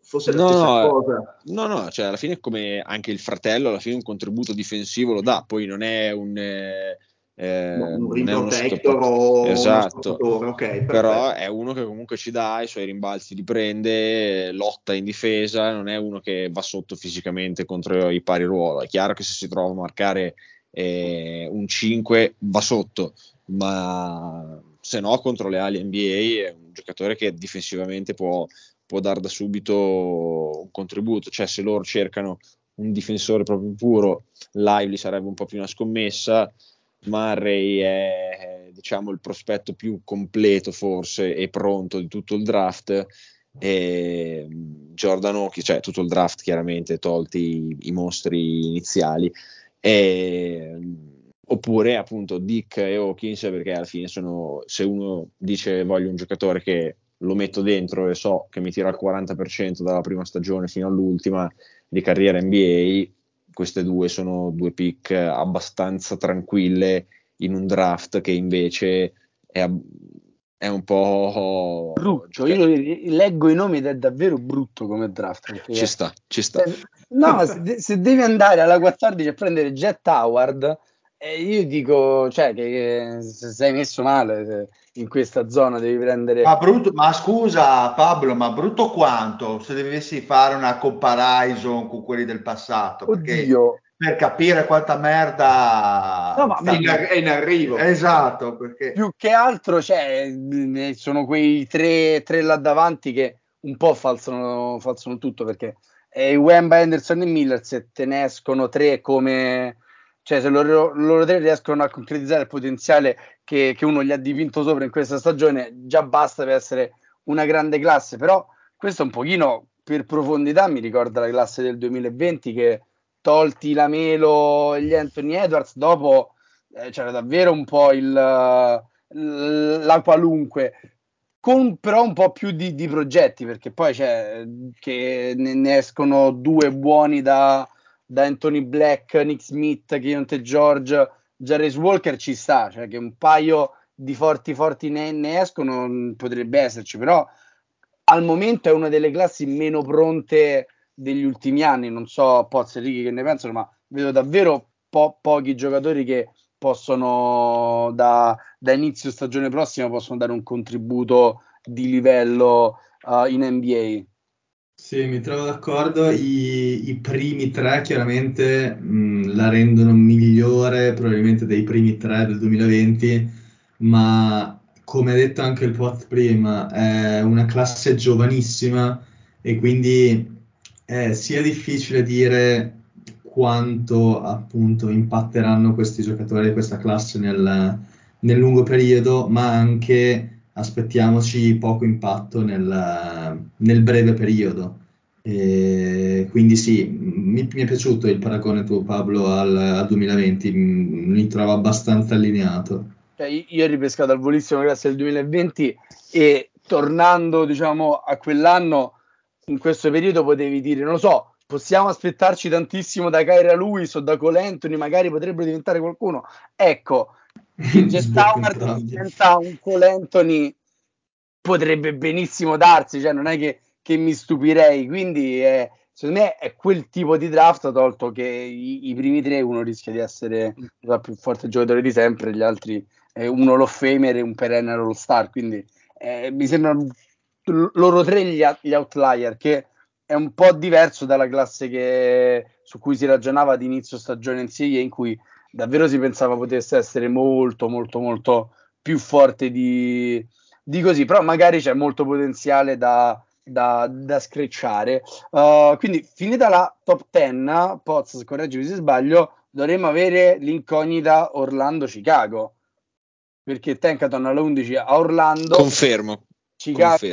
fosse la no, stessa no, cosa. No, no, cioè alla fine come anche il fratello, alla fine un contributo difensivo lo dà, poi non è un, eh, eh, un rim protector o esatto. okay, però è uno che comunque ci dà i suoi rimbalzi li prende lotta in difesa non è uno che va sotto fisicamente contro i pari ruolo. È chiaro che se si trova a marcare eh, un 5 va sotto ma se no contro le ali NBA è un giocatore che difensivamente può, può dar da subito un contributo. Cioè se loro cercano un difensore proprio puro Lively sarebbe un po' più una scommessa Murray è diciamo il prospetto più completo forse e pronto di tutto il draft. E Jordan Hawkins, cioè tutto il draft chiaramente tolti i, i mostri iniziali. E, oppure appunto Dick e Hawkins perché alla fine sono se uno dice voglio un giocatore che lo metto dentro e so che mi tira il 40% dalla prima stagione fino all'ultima di carriera NBA queste due sono due pick abbastanza tranquille in un draft che invece è, è un po' brutto. Io leggo i nomi ed è davvero brutto come draft. Ci sta, ci sta. no, se, se, devi andare alla 14 a prendere Jet Howard Eh, io dico, cioè, che se sei messo male in questa zona devi prendere... Ma, brutto, ma scusa Pablo, ma brutto quanto se dovessi fare una comparison con quelli del passato? Oddio. Per capire quanta merda no, ma in, è in arrivo. Esatto, perché... Più che altro cioè, sono quei tre, tre là davanti che un po' falsano, falsano tutto perché eh, Wemba, Henderson e Miller se te ne escono tre come cioè se loro, loro tre riescono a concretizzare il potenziale che, che, uno gli ha dipinto sopra in questa stagione, già basta per essere una grande classe, però questo un pochino per profondità mi ricorda la classe del 2020 che tolti la Melo e gli Anthony Edwards, dopo eh, c'era davvero un po' il, la qualunque, con però un po' più di, di progetti, perché poi c'è che ne, ne escono due buoni da da Anthony Black, Nick Smith, Keontae George, Jarvis Walker ci sta, cioè che un paio di forti forti ne, ne escono potrebbe esserci, però al momento è una delle classi meno pronte degli ultimi anni, non so Pozzi e Righi che ne pensano, ma vedo davvero po- pochi giocatori che possono da, da, inizio stagione prossima possono dare un contributo di livello uh, in NBA. Sì, mi trovo d'accordo. I, i primi tre chiaramente mh, la rendono migliore probabilmente dei primi tre del 2020, ma come ha detto anche il Pot prima, è una classe giovanissima e quindi è sia difficile dire quanto appunto impatteranno questi giocatori di questa classe nel, nel lungo periodo, ma anche aspettiamoci poco impatto nel, nel breve periodo. E quindi sì, mi, mi, è piaciuto il paragone tuo Pablo al, al 2020, mi trovo abbastanza allineato. Cioè, io ho ripescato al volissimo grazie al 2020 e tornando diciamo a quell'anno, in questo periodo potevi dire, non lo so, possiamo aspettarci tantissimo da Kyra Lewis o da Cole magari potrebbero diventare qualcuno. Ecco, Jet Howard diventa un Cole Anthony potrebbe benissimo darsi, cioè non è che che mi stupirei. Quindi è, secondo me è quel tipo di draft, tolto che i, i primi tre uno rischia di essere il più forte giocatore di sempre, gli altri è uno of Famer e un perennial All Star. Quindi eh, mi sembrano loro tre gli, gli, outlier, che è un po' diverso dalla classe che, su cui si ragionava ad inizio stagione in Serie in cui davvero si pensava potesse essere molto, molto, molto più forte di, di così. Però magari c'è molto potenziale da da, da screcciare. Uh, quindi, finita la top 10, Poz, correggimi se sbaglio, dovremmo avere l'incognita Orlando-Chicago. Perché Tenkaton alla 11 a Orlando. Confermo. Chicago sì,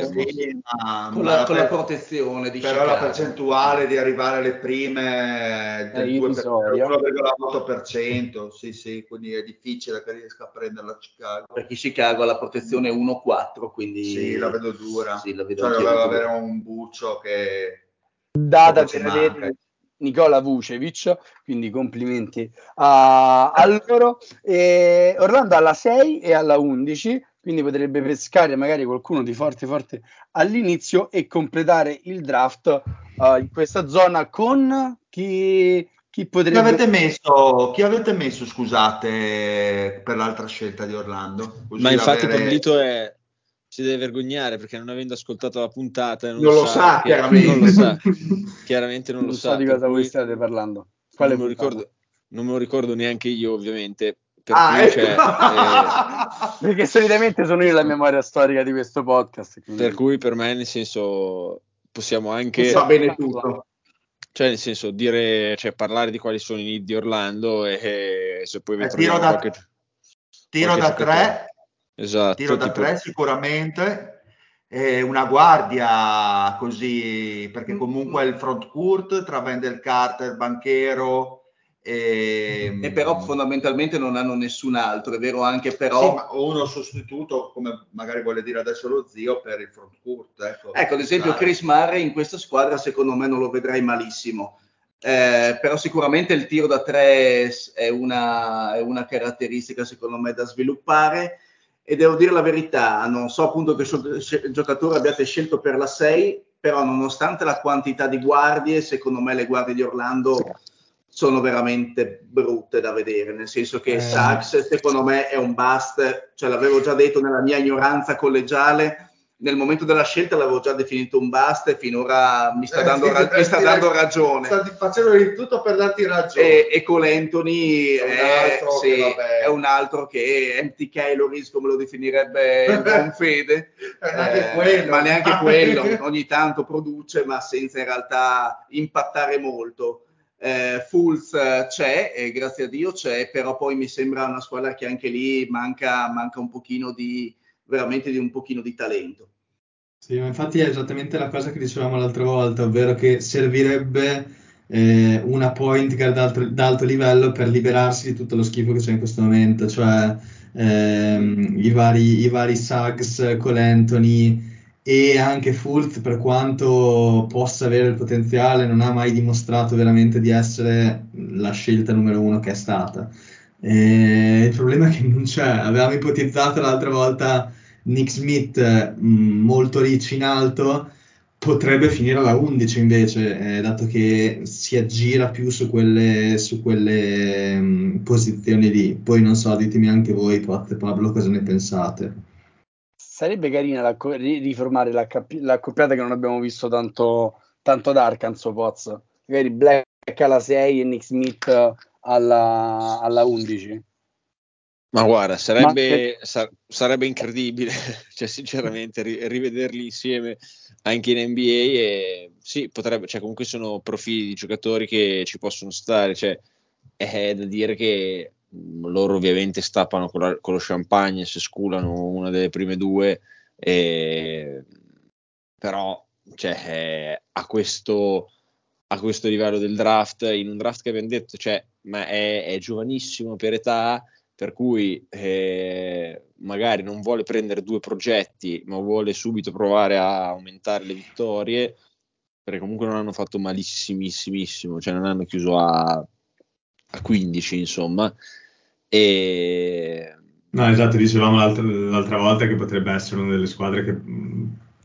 ma, con, la, con la, protezione di però Chicago. la percentuale di arrivare alle prime del eh, 1,8% sì sì quindi è difficile che riesca a prenderla a Chicago. Perché Chicago ha la protezione 1,4 quindi sì la vedo dura. sì, la vedo cioè doveva avere un buccio che data per avere Nicola Vucevic, quindi complimenti a, a loro. E Orlando alla 6 e alla 11 quindi potrebbe pescare magari qualcuno di forte forte all'inizio e completare il draft uh, in questa zona con chi, chi potrebbe... Chi avete, messo, chi avete messo, scusate, per l'altra scelta di Orlando? Così Ma infatti avere... Pablito è... si deve vergognare perché non avendo ascoltato la puntata non, non lo sa, chiaramente. Non lo sa. chiaramente non, non lo sa. sa di cosa voi state parlando. Quale non, me ricordo, non me lo ricordo neanche io ovviamente per ah, cui, ecco. eh, perché solitamente sono io la memoria storica di questo podcast. Quindi. Per cui per me, nel senso, possiamo anche... Va bene tutto. Cioè, nel senso, dire, cioè, parlare di quali sono i lead di Orlando e, e se poi eh, tiro da, qualche, tiro da tre. Esatto. Tiro da tipo... tre sicuramente. Eh, una guardia così, perché mm. comunque è il front court tra Wendell Carter, Banchero, e, ehm, e, però fondamentalmente non hanno nessun altro, è vero anche però... Sì, o uno sostituto, come magari vuole dire adesso lo zio, per il front court. Ecco, ecco ad esempio Chris Murray in questa squadra secondo me non lo vedrai malissimo. Eh, però sicuramente il tiro da tre è una, è una caratteristica secondo me da sviluppare e devo dire la verità, non so appunto che giocatore abbiate scelto per la 6, però nonostante la quantità di guardie, secondo me le guardie di Orlando sono veramente brutte da vedere, nel senso che eh. Sachs secondo me è un bust, cioè l'avevo già detto nella mia ignoranza collegiale, nel momento della scelta l'avevo già definito un bust e finora mi sta, eh, dando, ra- mi sta dando, ragione. Sta facendo di tutto per darti ragione. E, e con Anthony è, è, sì, è, un altro che empty calories, come lo definirebbe il buon Fede. eh, ma neanche quello, ogni tanto produce, ma senza in realtà impattare molto. Eh, Fulz c'è, e grazie a Dio c'è, però poi mi sembra una squadra che anche lì manca, manca un pochino di veramente di un pochino di talento. Sì, ma infatti è esattamente la cosa che dicevamo l'altra volta, ovvero che servirebbe eh, una point guard d'alto, d'alto livello per liberarsi di tutto lo schifo che c'è in questo momento, cioè ehm, i, vari, i vari Suggs, Colantoni e anche Fultz per quanto possa avere il potenziale non ha mai dimostrato veramente di essere la scelta numero uno che è stata. E il problema è che non c'è, avevamo ipotizzato l'altra volta Nick Smith mm, molto rich in alto, potrebbe finire alla 11 invece, eh, dato che si aggira più su quelle, su quelle mh, mm, posizioni lì. Poi non so, ditemi anche voi, Pat e Pablo, cosa ne pensate. Sarebbe carina la, riformare la, l'accoppiata che non abbiamo visto tanto, tanto ad Arkansas, Poz. Magari Black alla 6 e Nick Smith alla, alla 11. Ma guarda, sarebbe, Ma... sa- sarebbe incredibile, cioè sinceramente, ri- rivederli insieme anche in NBA e sì, potrebbe, cioè comunque sono profili di giocatori che ci possono stare, cioè è da dire che loro ovviamente stappano con, la, con lo champagne se sculano una delle prime due, e... però cioè, a questo a questo livello del draft, in un draft che abbiamo detto, cioè, ma è, è giovanissimo per età, per cui eh, magari non vuole prendere due progetti, ma vuole subito provare a aumentare le vittorie, perché comunque non hanno fatto malissimissimo, cioè non hanno chiuso a, a 15, insomma. E... No, esatto, dicevamo l'altra, l'altra volta che potrebbe essere una delle squadre che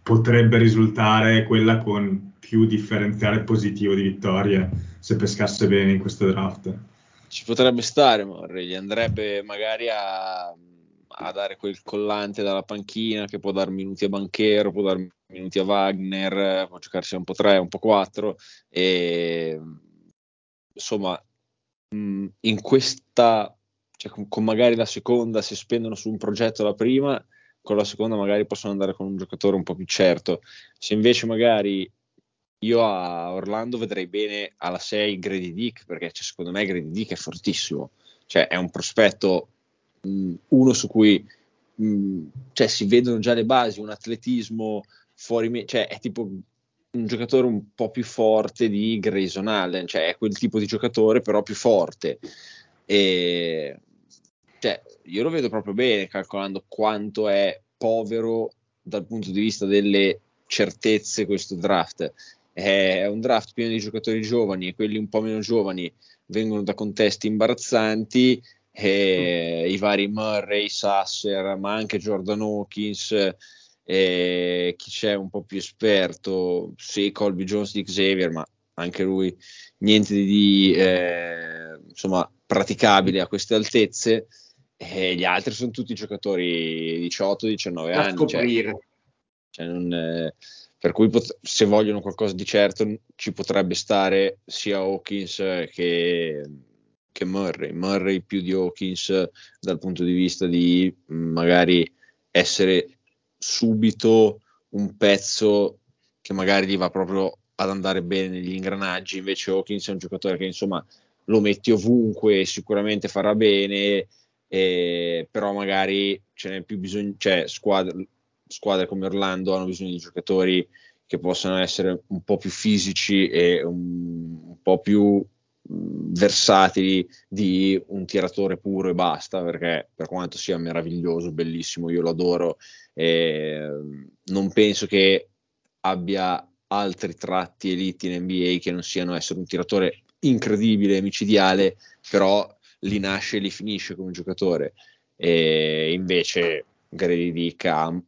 potrebbe risultare quella con più differenziale positivo di vittorie se pescasse bene in questo draft. Ci potrebbe stare, Morri, gli andrebbe magari a, a, dare quel collante dalla panchina che può dar minuti a Banchero, può dar minuti a Wagner, può giocarsi un po' 3, un po' 4 e insomma in questa, cioè con, con magari la seconda si spendono su un progetto la prima, con la seconda magari possono andare con un giocatore un po' più certo. Se invece magari io a Orlando vedrei bene alla 6 Grady Dick perché cioè, secondo me Grady Dick è fortissimo, cioè è un prospetto mh, uno su cui mh, cioè, si vedono già le basi, un atletismo fuori, me- cioè è tipo un giocatore un po' più forte di Grayson Allen, cioè è quel tipo di giocatore però più forte. E cioè, io lo vedo proprio bene calcolando quanto è povero dal punto di vista delle certezze questo draft. È un draft pieno di giocatori giovani e quelli un po' meno giovani vengono da contesti imbarazzanti e i vari Murray, Sasser, ma anche Jordan Hawkins e chi c'è un po' più esperto, sì, Colby Jones di Xavier, ma anche lui niente di eh, insomma praticabile a queste altezze e gli altri sono tutti giocatori 18-19 anni. Cioè, cioè non, eh, per cui pot- se vogliono qualcosa di certo ci potrebbe stare sia Hawkins che, che Murray. Murray più di Hawkins dal punto di vista di magari essere subito un pezzo che magari gli va proprio ad andare bene negli ingranaggi, invece Hawkins è un giocatore che insomma lo metti ovunque, sicuramente farà bene, eh, però magari ce n'è più bisogno, cioè squadre, squadre come Orlando hanno bisogno di giocatori che possano essere un po' più fisici e un, un po' più versatili di un tiratore puro e basta perché per quanto sia meraviglioso, bellissimo, io lo adoro eh, non penso che abbia altri tratti eliti in NBA che non siano essere un tiratore incredibile, micidiale, però li nasce e li finisce come giocatore. E invece Grady Dick ha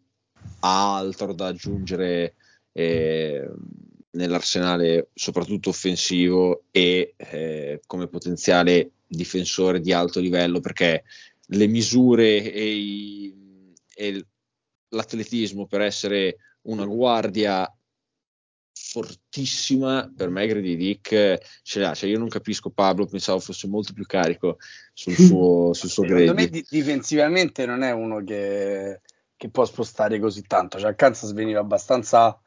altro da aggiungere eh, nell'arsenale soprattutto offensivo e eh, come potenziale difensore di alto livello perché le misure e, i, e l'atletismo per essere una guardia fortissima per me Grady Dick ce l'ha. Cioè io non capisco Pablo pensavo fosse molto più carico sul suo, sul suo Secondo me di- difensivamente non è uno che, che, può spostare così tanto. Cioè Kansas veniva abbastanza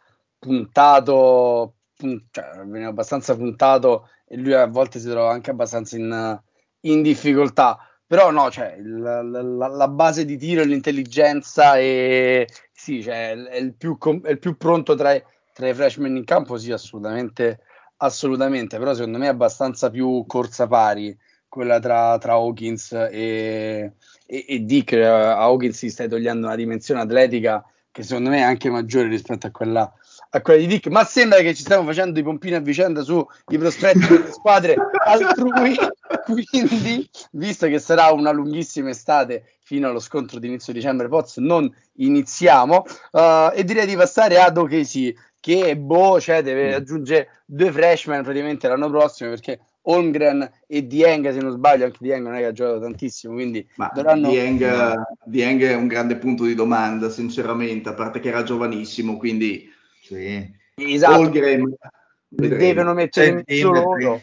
puntato punt- cioè, veniva abbastanza puntato e lui a volte si trova anche abbastanza in, in difficoltà però no, cioè, la, la, la, base di tiro, l'intelligenza e sì, cioè, è, il più, è il più pronto tra i, tra i freshman in campo, sì, assolutamente, assolutamente, però secondo me è abbastanza più corsa pari quella tra, tra Hawkins e, e, e Dick. A Hawkins si stai togliendo una dimensione atletica che secondo me è anche maggiore rispetto a quella, a quella di Dick, ma sembra che ci stiamo facendo i pompini a vicenda sui prospetti delle squadre altrui, quindi visto che sarà una lunghissima estate fino allo scontro di inizio dicembre Poz, non iniziamo uh, e direi di passare ad OKC che boh, cioè deve aggiungere due freshman praticamente l'anno prossimo perché Holmgren e Dieng, se non sbaglio, anche Dieng non è che ha giocato tantissimo, quindi Ma dovranno... Dieng, Dieng, è un grande punto di domanda, sinceramente, a parte che era giovanissimo, quindi sì. Esatto. Holgren, devono mettere in mezzo loro.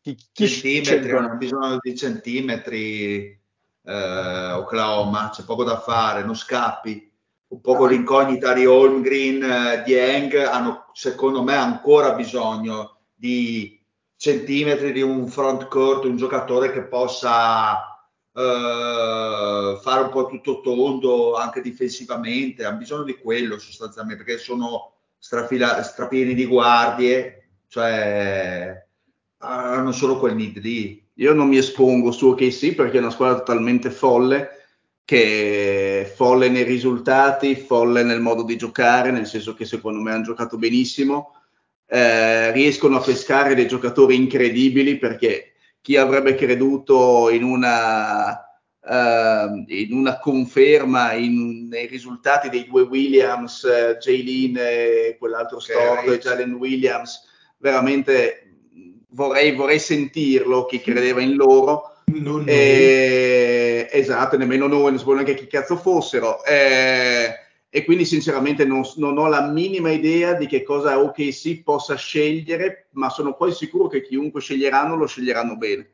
Chi, chi centimetri, hanno bisogno di centimetri eh, Oklahoma, c'è poco da fare, non scappi. Un poco ah. l'incognita di Holmgren, eh, Dieng hanno secondo me ancora bisogno di centimetri di un front court, un giocatore che possa eh, fare un po' tutto tondo anche difensivamente, hanno bisogno di quello sostanzialmente perché sono strafila, strapieni di guardie, cioè hanno solo quel need lì. Io non mi espongo su OKC perché è una squadra totalmente folle, che folle nei risultati, folle nel modo di giocare, nel senso che secondo me hanno giocato benissimo, eh, riescono a pescare dei giocatori incredibili perché chi avrebbe creduto in una uh, in una conferma in, nei risultati dei due Williams, uh, Jaylin e quell'altro storto, Jalen Williams, veramente vorrei, vorrei sentirlo chi credeva in loro. Non e, esatto, nemmeno noi, non sapevo neanche chi cazzo fossero. Eh, e quindi sinceramente non, non, ho la minima idea di che cosa OKC possa scegliere, ma sono quasi sicuro che chiunque sceglieranno lo sceglieranno bene.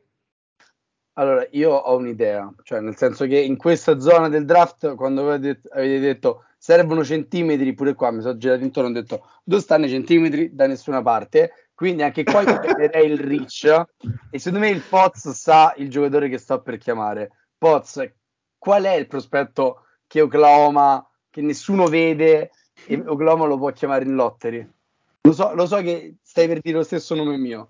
Allora, io ho un'idea, cioè nel senso che in questa zona del draft, quando detto, avete detto servono centimetri, pure qua mi sono girato intorno e ho detto dove stanno i centimetri? Da nessuna parte. Quindi anche qua io il Rich e secondo me il Poz sa il giocatore che sto per chiamare. Poz, qual è il prospetto che Oklahoma, che nessuno vede e Oklahoma lo può chiamare in lottery? Lo so, lo so che stai per dire lo stesso nome mio.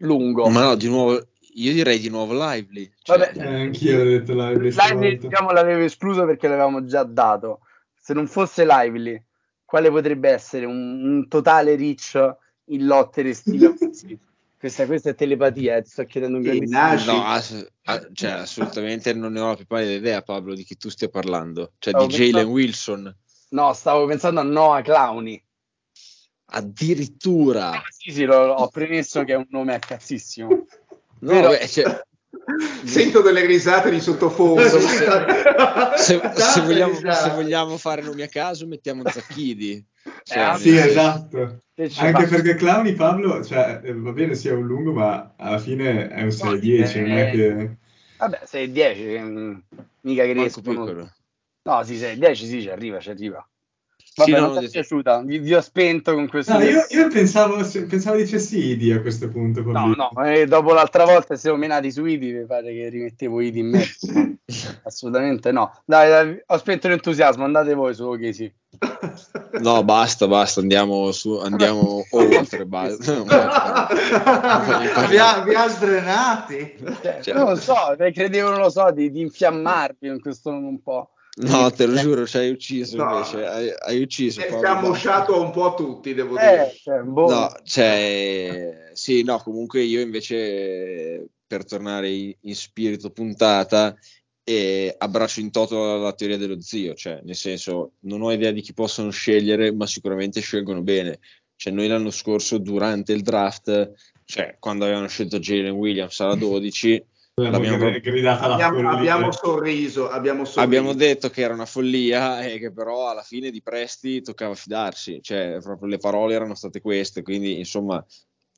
Lungo. Ma no, di nuovo, io direi di nuovo Lively. Cioè, Vabbè, eh, anch'io ho detto Lively. Lively diciamo, l'avevo escluso perché l'avevamo già dato. Se non fosse Lively, quale potrebbe essere un, un totale reach in lotte stile questa, questa, è telepatia, eh, ti sto chiedendo un grandissimo... No, ass- a- cioè, assolutamente non ne ho la più pallida idea, Pablo, di chi tu stia parlando. Cioè, stavo di Jalen pensando... Wilson. No, stavo pensando a Noah Clowny. Addirittura. Ah, sì, sì, lo, ho premesso che è un nome a cazzissimo. No, Però... beh, cioè... Sento delle risate di sottofondo. se, se, se, vogliamo, se, vogliamo, fare nomi a caso, mettiamo Zacchidi. Cioè, eh, sì, esatto. Anche perché Clowny Pablo, cioè, eh, va bene sia un lungo, ma alla fine è un 6-10, non è che... Vabbè, 6-10, mm, mica che riescono... No, sì, 6-10 sì, ci arriva, ci arriva. Vabbè, sì, non mi è piaciuta, vi, vi, ho spento con questo. No, io, io pensavo, pensavo dicessi Idi a questo punto. No, no, eh, dopo l'altra volta siamo menati su Idi, mi pare che rimettevo Idi in mezzo. Assolutamente no. Dai, dai, ho spento l'entusiasmo, andate voi su ok, sì. No, basta, basta, andiamo su, andiamo oltre. vi, ha, vi ha sdrenati. Cioè, cioè, non lo so, credevo, non lo so, di, di infiammarvi in questo un po'. No, te lo giuro, ci hai ucciso no. invece, hai, hai ucciso. E abbiamo usciato un po' tutti, devo eh, dire. Cioè, boh. No, cioè, sì, no, comunque io invece, per tornare in, in spirito puntata, e abbraccio in toto la teoria dello zio, cioè nel senso non ho idea di chi possono scegliere, ma sicuramente scelgono bene. Cioè, noi l'anno scorso, durante il draft, cioè quando avevano scelto Jalen Williams alla 12, l'abbiamo gridata abbiamo, abbiamo, sorriso, abbiamo, sorriso, abbiamo detto che era una follia e che però alla fine di Presti toccava fidarsi, cioè proprio le parole erano state queste, quindi insomma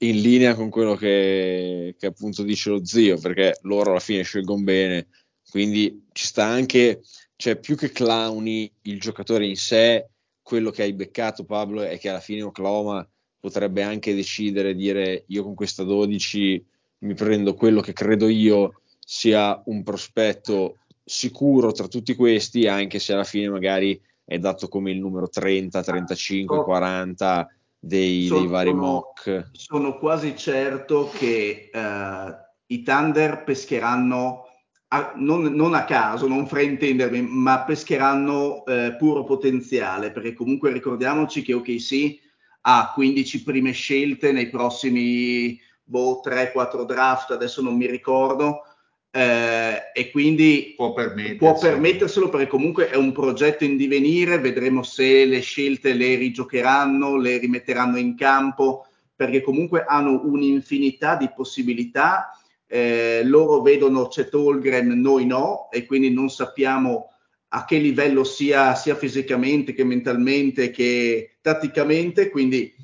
in linea con quello che, che appunto dice lo zio, perché loro alla fine scelgono bene, quindi ci sta anche, cioè più che clowni il giocatore in sé, quello che hai beccato Pablo è che alla fine Oklahoma potrebbe anche decidere, dire io con questa 12 mi prendo quello che credo io sia un prospetto sicuro tra tutti questi, anche se alla fine magari è dato come il numero 30, 35, 40 dei, sono, dei vari mock. Sono quasi certo che uh, i Thunder pescheranno a, non, non, a caso, non fraintendermi, ma pescheranno eh, puro potenziale, perché comunque ricordiamoci che OKC ha 15 prime scelte nei prossimi boh, 3-4 draft, adesso non mi ricordo, eh, e quindi può, può, permetterselo perché comunque è un progetto in divenire, vedremo se le scelte le rigiocheranno, le rimetteranno in campo, perché comunque hanno un'infinità di possibilità. Eh, loro vedono Chet Holgren, noi no, e quindi non sappiamo a che livello sia, sia fisicamente che mentalmente che tatticamente, quindi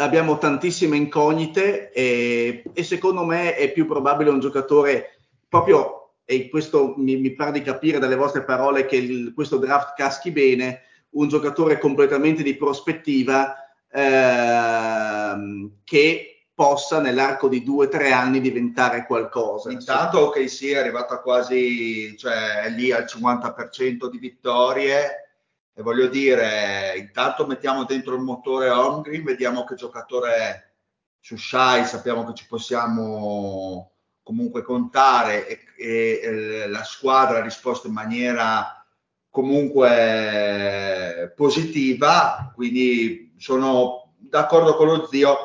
abbiamo tantissime incognite e, e, secondo me è più probabile un giocatore proprio, e questo mi, mi pare di capire dalle vostre parole che il, questo draft caschi bene, un giocatore completamente di prospettiva ehm, che possa nell'arco di due o tre anni diventare qualcosa. Intanto che sia arrivata quasi, cioè è lì al 50% di vittorie, e voglio dire, intanto mettiamo dentro il motore Holmgren, vediamo che giocatore è su Shai, sappiamo che ci possiamo comunque contare e, e, e la squadra ha risposto in maniera comunque positiva, quindi sono d'accordo con lo zio.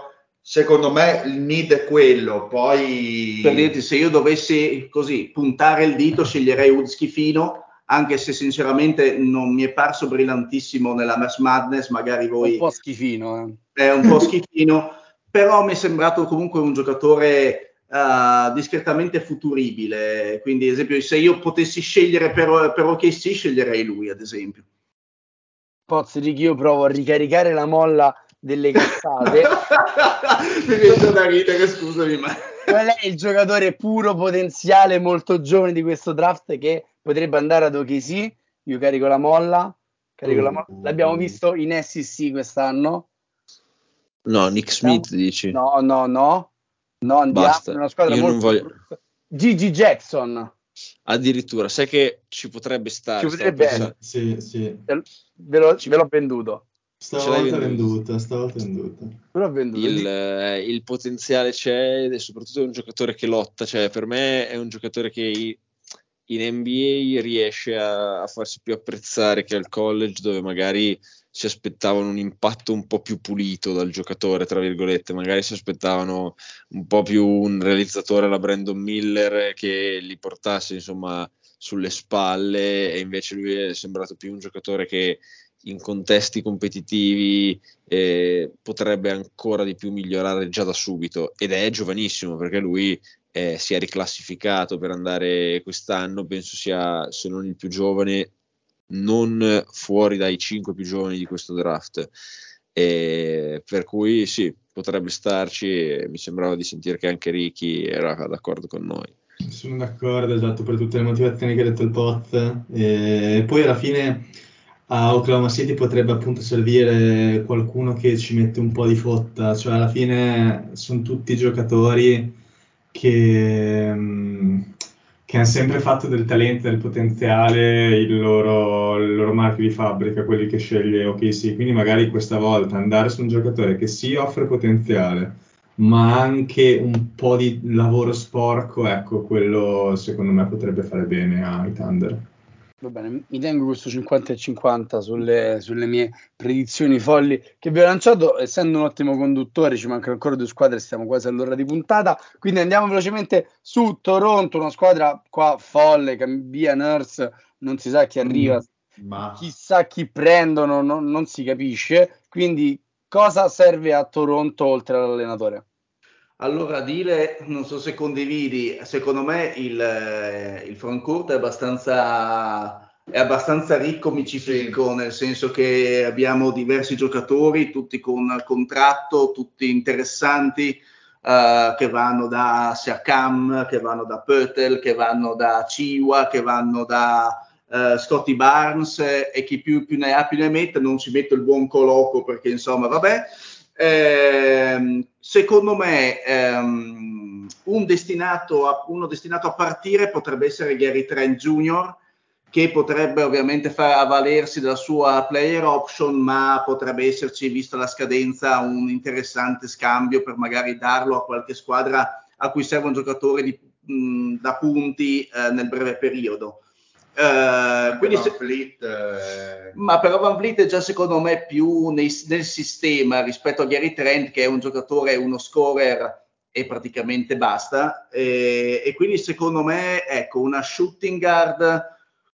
Secondo me il need è quello, poi... Per dirti, se io dovessi così puntare il dito, sceglierei un schifino anche se sinceramente non mi è parso brillantissimo nella Mass Madness, magari voi... Un po' schifino. Eh. È un po' schifino, però mi è sembrato comunque un giocatore uh, discretamente futuribile, quindi ad esempio se io potessi scegliere per, per OKC sceglierei lui ad esempio. Pozzi, Ricky, io provo a ricaricare la molla delle cazzate. mi viene da ridere, scusami, ma... Qual è il giocatore puro potenziale molto giovane di questo draft che potrebbe andare ad OKC? Io carico la molla. Carico uh, la molla. L'abbiamo visto in SEC quest'anno. No, Nick Smith no? dici? No, no, no. No, andiamo Basta. una squadra Io molto non voglio... Gigi Jackson. Addirittura, sai che ci potrebbe stare. Ci potrebbe sì, sì. Ve, l'ho, ve l'ho venduto. Stavolta venduta, stavolta venduta. Però venduta. Il, eh, il, potenziale c'è e soprattutto è un giocatore che lotta, cioè per me è un giocatore che in NBA riesce a, a, farsi più apprezzare che al college dove magari si aspettavano un impatto un po' più pulito dal giocatore, tra virgolette, magari si aspettavano un po' più un realizzatore alla Brandon Miller che li portasse insomma sulle spalle e invece lui è sembrato più un giocatore che in contesti competitivi eh, potrebbe ancora di più migliorare già da subito. Ed è giovanissimo perché lui eh, si è riclassificato per andare quest'anno, penso sia se non il più giovane, non fuori dai cinque più giovani di questo draft. E per cui sì, potrebbe starci mi sembrava di sentire che anche Ricky era d'accordo con noi. Sono d'accordo, esatto, per tutte le motivazioni che ha detto il Pot. E poi alla fine a Oklahoma City potrebbe appunto servire qualcuno che ci mette un po' di fotta, cioè alla fine sono tutti giocatori che, mm, che hanno sempre fatto del talento, del potenziale il loro, il loro marchio di fabbrica, quelli che sceglie OKC, quindi magari questa volta andare su un giocatore che sì offre potenziale, ma anche un po' di lavoro sporco, ecco, quello secondo me potrebbe fare bene ai Thunder. Va bene, mi tengo questo 50 e 50 sulle, sulle, mie predizioni folli che vi ho lanciato. Essendo un ottimo conduttore, ci mancano ancora due squadre, stiamo quasi all'ora di puntata. Quindi andiamo velocemente su Toronto, una squadra qua folle, cambia Nurse, non si sa chi arriva, mm, ma... chissà chi prendono, non, non si capisce. Quindi cosa serve a Toronto oltre all'allenatore? Allora, Dile, non so se condividi, secondo me il, eh, il frontcourt è abbastanza, è abbastanza ricco, micifico, sì. nel senso che abbiamo diversi giocatori, tutti con contratto, tutti interessanti, uh, che vanno da Siakam, che vanno da Pötel, che vanno da Ciwa, che vanno da uh, Scotty Barnes e chi più, più, ne ha più ne mette, non ci metto il buon coloco perché insomma vabbè. Eh, secondo me ehm, un destinato a, uno destinato a partire potrebbe essere Gary Trent Jr., che potrebbe ovviamente far avvalersi della sua player option, ma potrebbe esserci, vista la scadenza, un interessante scambio per magari darlo a qualche squadra a cui serve un giocatore di, mh, da punti eh, nel breve periodo. Uh, quindi se, Fleet, eh... Ma però Van Vliet è già secondo me più nei, nel sistema rispetto a Gary Trent che è un giocatore, uno scorer e praticamente basta. E, e quindi secondo me ecco una shooting guard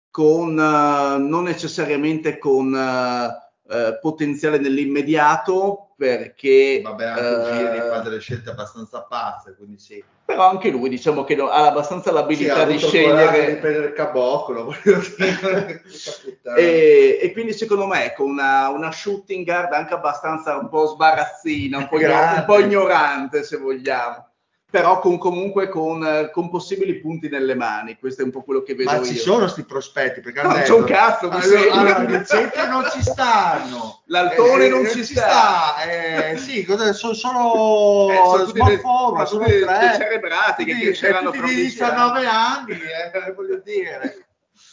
con uh, non necessariamente con uh, potenziale nell'immediato perché vabbè anche uh, Giri fa delle scelte abbastanza pazze quindi sì. Però anche lui diciamo che ha abbastanza l'abilità sì, di scegliere di prendere il caboclo voglio dire e, e, quindi secondo me ecco una, una, shooting guard anche abbastanza un po' sbarazzina un po', un po ignorante se vogliamo però con, comunque con, con, possibili punti nelle mani. Questo è un po' quello che vedo Ma io. ci sono questi prospetti? Perché no, c'è un cazzo. Allora, allora i centri non ci stanno. L'altone eh, non, ci, ci sta. sta. Eh, sì, sono solo eh, small forward, sono tre. cerebrati che cresceranno fra 19 anni, eh, voglio dire.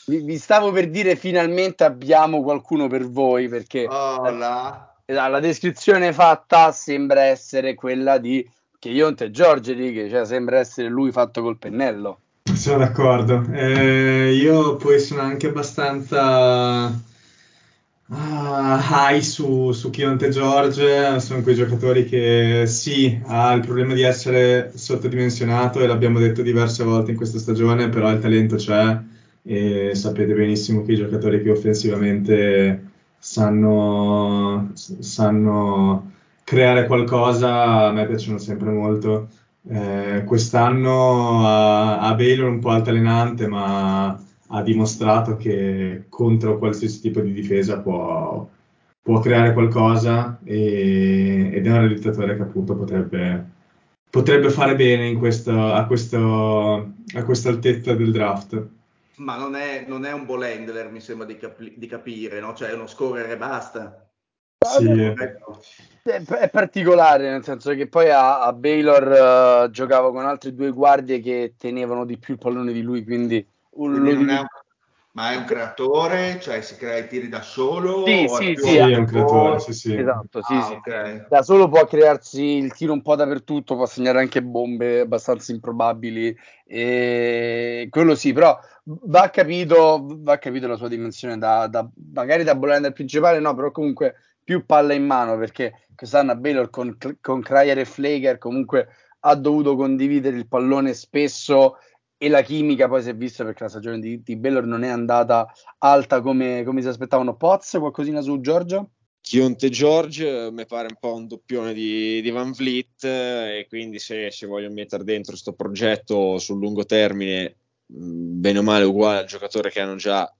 Vi, vi, stavo per dire finalmente abbiamo qualcuno per voi perché oh, la... la descrizione fatta sembra essere quella di che Ionte Giorgi che cioè, sembra essere lui fatto col pennello. Sono d'accordo. Eh, io poi sono anche abbastanza uh, high su, su Chionte George. Sono quei giocatori che sì, ha il problema di essere sottodimensionato e l'abbiamo detto diverse volte in questa stagione, però il talento c'è e sapete benissimo che i giocatori che offensivamente sanno, sanno creare qualcosa a me piacciono sempre molto. Eh, quest'anno a, a Baylor un po' altalenante, ma ha dimostrato che contro qualsiasi tipo di difesa può, può creare qualcosa e, ed è un realizzatore che appunto potrebbe, potrebbe fare bene questo, a, questo, a questa altezza del draft. Ma non è, non è un ball handler, mi sembra di, capi- di capire, no? Cioè è uno scorer e basta. Sì. È, è, particolare, nel senso che poi a, a Baylor uh, giocava con altri due guardie che tenevano di più il pallone di lui, quindi... Un, quindi è un, ma è un creatore, cioè si crea i tiri da solo? Sì, sì, sì, sì, è un creatore, sì, sì. Esatto, sì, ah, sì. Okay. Da solo può crearsi il tiro un po' dappertutto, può segnare anche bombe abbastanza improbabili, e quello sì, però va capito, va capito la sua dimensione, da, da, magari da Bolender principale no, però comunque più palla in mano perché quest'anno a Baylor con, con Cryer e Flaker comunque ha dovuto condividere il pallone spesso e la chimica poi si è vista perché la stagione di, di Baylor non è andata alta come, come si aspettavano. Poz, qualcosina su Giorgio? Chionte George mi pare un po' un doppione di, di Van Vliet e quindi se, se voglio mettere dentro questo progetto sul lungo termine bene o male uguale al giocatore che hanno già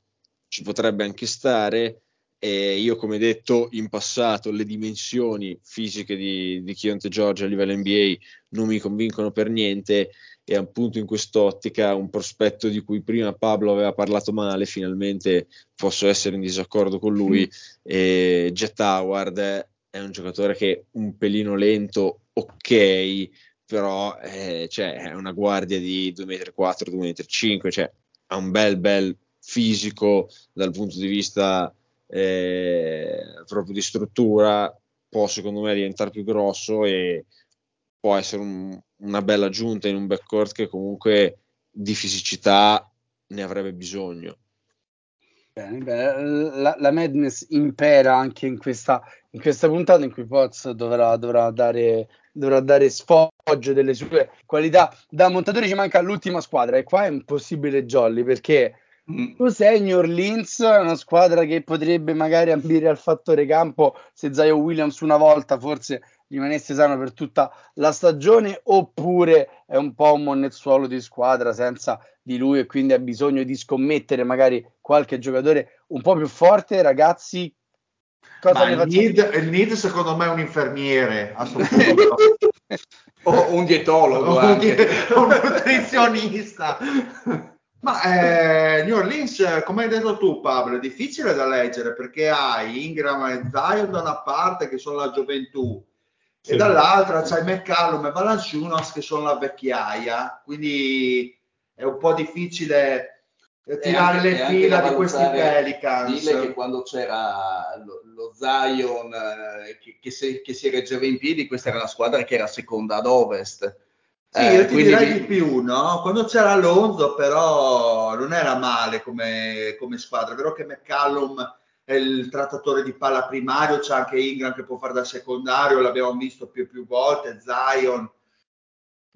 ci potrebbe anche stare e io, come detto in passato, le dimensioni fisiche di, di Chionte George a livello NBA non mi convincono per niente. E appunto in quest'ottica un prospetto di cui prima Pablo aveva parlato male, finalmente posso essere in disaccordo con lui. E Jet Howard è un giocatore che un pelino lento, ok, però eh, cioè, è una guardia di 2,4 m, 2,5 m, cioè ha un bel bel fisico dal punto di vista eh, proprio di struttura può secondo me diventare più grosso e può essere un, una bella aggiunta in un backcourt che comunque di fisicità ne avrebbe bisogno. Bene, bene. La, la, Madness impera anche in questa, in questa puntata in cui Poz dovrà, dovrà, dare, dovrà dare sfoggio delle sue qualità. Da montatore ci manca l'ultima squadra e qua è impossibile jolly perché. Tu sei New Orleans, una squadra che potrebbe magari ambire al fattore campo se Zion Williams una volta forse rimanesse sano per tutta la stagione oppure è un po' un monnezzuolo di squadra senza di lui e quindi ha bisogno di scommettere magari qualche giocatore un po' più forte. Ragazzi cosa il, need, il need secondo me è un infermiere a punto. O un dietologo o un, un nutrizionista ma eh, New Orleans, come hai detto tu Pablo, è difficile da leggere perché hai Ingram e Zion da una parte che sono la gioventù sì. e dall'altra c'hai McCallum e Valanciunas che sono la vecchiaia, quindi è un po' difficile tirare anche, le fila di questi Pelicans. Dile che quando c'era lo, lo Zion eh, che, che, si, che si reggeva in piedi, questa era la squadra che era seconda ad ovest sì, eh, io ti direi di più, no? Quando c'era Alonso, però non era male come, come squadra. È vero che McCallum è il trattatore di palla primario, c'è anche Ingram che può fare da secondario, l'abbiamo visto più e più volte, Zion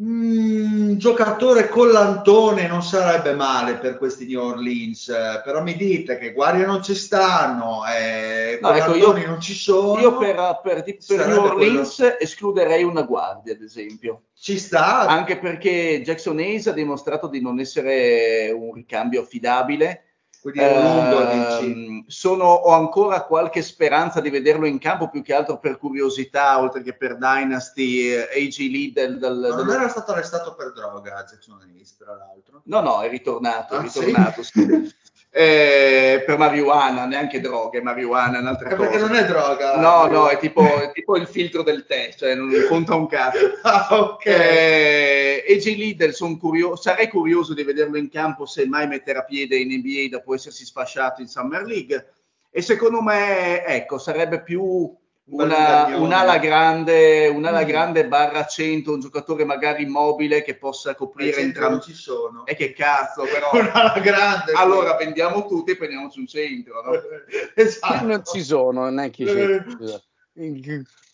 un mm, giocatore collantone non sarebbe male per questi New Orleans, però mi dite che guardie non ci stanno, eh, no, ecco, io, non ci sono. Io per, per, per New Orleans quello... escluderei una guardia, ad esempio. Ci sta. Anche perché Jackson Hayes ha dimostrato di non essere un ricambio affidabile lungo, eh, sono, ho ancora qualche speranza di vederlo in campo, più che altro per curiosità, oltre che per Dynasty, eh, AG Lead. Del, del, non era stato arrestato per droga Jackson Hayes, tra l'altro? No, no, è ritornato, ah, è ritornato. Sì? eh, per marijuana, neanche droga, è marijuana è un'altra è cosa. Perché non è droga. No, no, è tipo, è tipo, il filtro del tè, cioè non conta un cazzo. ah, ok. Eh, e J. Liddell, curio- sarei curioso di vederlo in campo se mai metterà piede in NBA dopo essersi sfasciato in Summer League. E secondo me, ecco, sarebbe più una, un'ala, grande, un'ala mm. grande barra 100, un giocatore magari immobile che possa coprire entrambi. Non ci sono. E che cazzo, però. un'ala grande. Allora sì. vendiamo tutti e prendiamoci un centro. No? esatto. Non ci sono, non è c'è.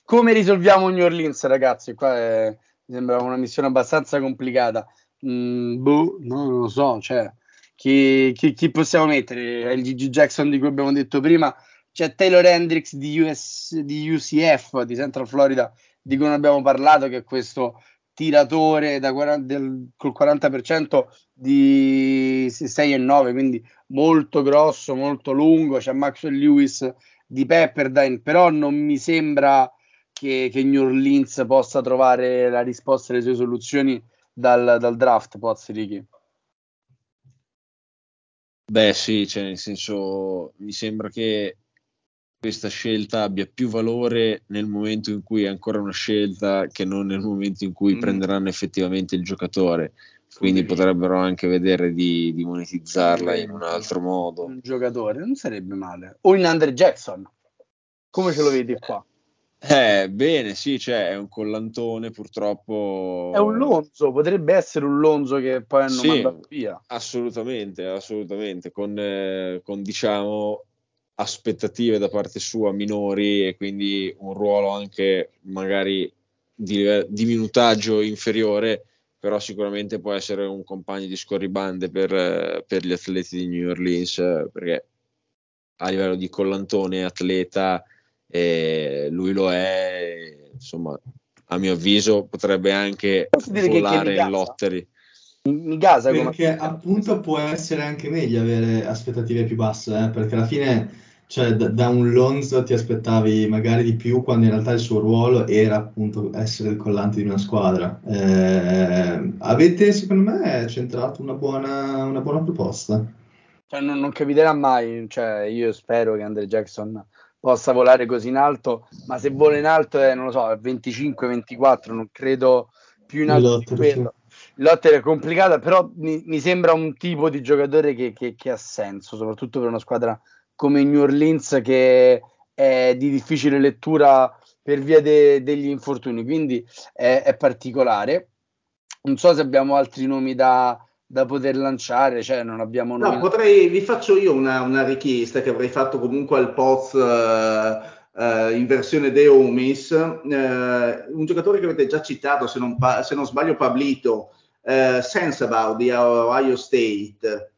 Come risolviamo New Orleans, ragazzi? Qua è, mi sembra una missione abbastanza complicata. Mm, boh, no, non lo so, cioè, chi, chi, chi possiamo mettere? È il Gigi Jackson di cui abbiamo detto prima c'è Taylor Hendricks di, US, di UCF di Central Florida di cui non abbiamo parlato che è questo tiratore da 40, del, col 40% di 6 e 9 quindi molto grosso molto lungo. C'è Maxwell Lewis di Pepperdine però non mi sembra che, che New Orleans possa trovare la risposta alle sue soluzioni dal, dal draft Pozzi Ricky. Beh sì, cioè nel senso mi sembra che questa scelta abbia più valore nel momento in cui è ancora una scelta che non nel momento in cui mm. prenderanno effettivamente il giocatore. Quindi sì. potrebbero anche vedere di, di monetizzarla in un altro modo. Un giocatore non sarebbe male. O in Andre Jackson. Come ce lo vedi qua? Eh, bene, sì, cioè, è un collantone purtroppo. È un Lonzo, potrebbe essere un Lonzo che poi hanno sì, mandato via. Assolutamente, assolutamente, con, eh, con diciamo aspettative da parte sua minori e quindi un ruolo anche magari di, di minutaggio inferiore, però sicuramente può essere un compagno di scorribande per, per gli atleti di New Orleans perché a livello di collantone atleta eh, lui lo è, insomma, a mio avviso potrebbe anche volare in lottery. Mi gasa perché appunto può essere anche meglio avere aspettative più basse, eh? perché alla fine cioè, da, da, un Lonzo ti aspettavi magari di più quando in realtà il suo ruolo era appunto essere il collante di una squadra. Eh, avete, secondo me, centrato una buona, una buona proposta. Cioè, non, non, capiterà mai, cioè, io spero che Andre Jackson possa volare così in alto, ma se vola in alto è, non lo so, 25-24, non credo più in alto di quello. Lotta è complicata, però mi, mi, sembra un tipo di giocatore che, che, che ha senso, soprattutto per una squadra come New Orleans che è di difficile lettura per via de- degli infortuni, quindi è, è, particolare. Non so se abbiamo altri nomi da, da poter lanciare, cioè non abbiamo nomi. No, potrei, vi faccio io una, una, richiesta che avrei fatto comunque al Poz uh, uh, in versione De Omis, uh, un giocatore che avete già citato, se non, pa- se non sbaglio Pablito, uh, Sensabaugh di Ohio State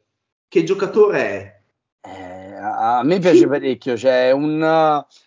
che giocatore è? Eh, a, me piace parecchio, cioè un,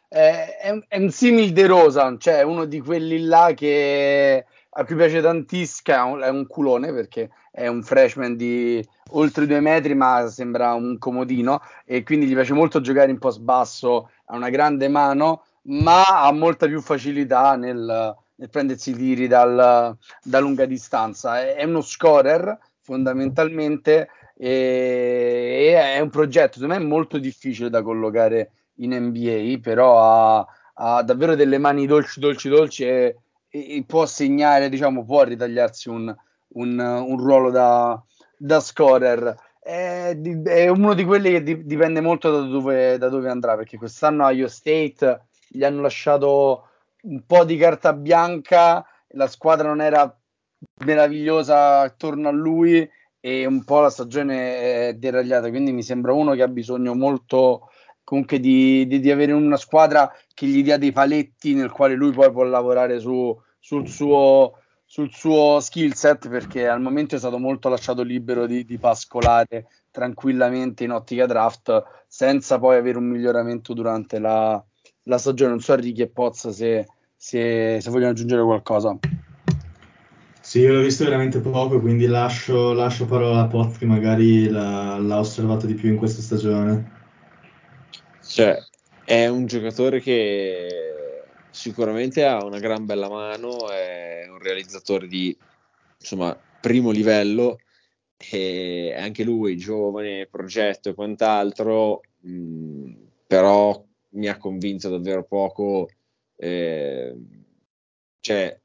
eh, è, un, è un simil De Rosa, cioè uno di quelli là che a cui piace tantissimo, è un culone perché è un freshman di oltre due metri ma sembra un comodino e quindi gli piace molto giocare in post basso, ha una grande mano ma ha molta più facilità nel, nel prendersi i tiri dal, da lunga distanza. È, è uno scorer fondamentalmente e, è un progetto secondo me molto difficile da collocare in NBA, però ha, ha davvero delle mani dolci, dolci, dolci e, e può segnare, diciamo, può ritagliarsi un, un, un ruolo da, da scorer. È, è, uno di quelli che di, dipende molto da dove, da dove andrà, perché quest'anno a Io State gli hanno lasciato un po' di carta bianca, la squadra non era meravigliosa attorno a lui e un po' la stagione è deragliata, quindi mi sembra uno che ha bisogno molto comunque di, di, di avere una squadra che gli dia dei paletti nel quale lui poi può lavorare su, sul suo sul suo skill set perché al momento è stato molto lasciato libero di, di, pascolare tranquillamente in ottica draft senza poi avere un miglioramento durante la, la stagione. Non so Ricky e Pozza se, se, se, vogliono aggiungere qualcosa. Sì, io l'ho visto veramente poco, quindi lascio, lascio parola a Pozza che magari l'ha, l'ha osservato di più in questa stagione. Cioè, è un giocatore che sicuramente ha una gran bella mano, è un realizzatore di insomma, primo livello e anche lui giovane, progetto e quant'altro, mh, però mi ha convinto davvero poco. Eh, cioè,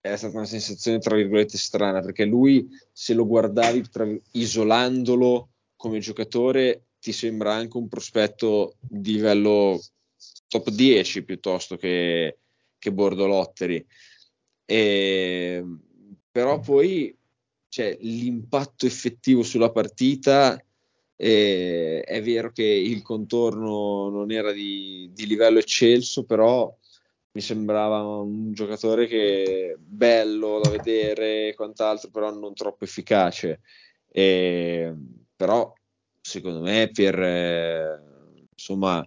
è stata una sensazione tra virgolette strana perché lui, se lo guardavi tra, isolandolo come giocatore, ti sembra anche un prospetto di livello top 10 piuttosto che, che Bordolotteri. E, però poi cioè, l'impatto effettivo sulla partita e è vero che il contorno non era di, di livello eccelso, però mi sembrava un giocatore che bello da vedere e quant'altro, però non troppo efficace. E, però secondo me per eh, insomma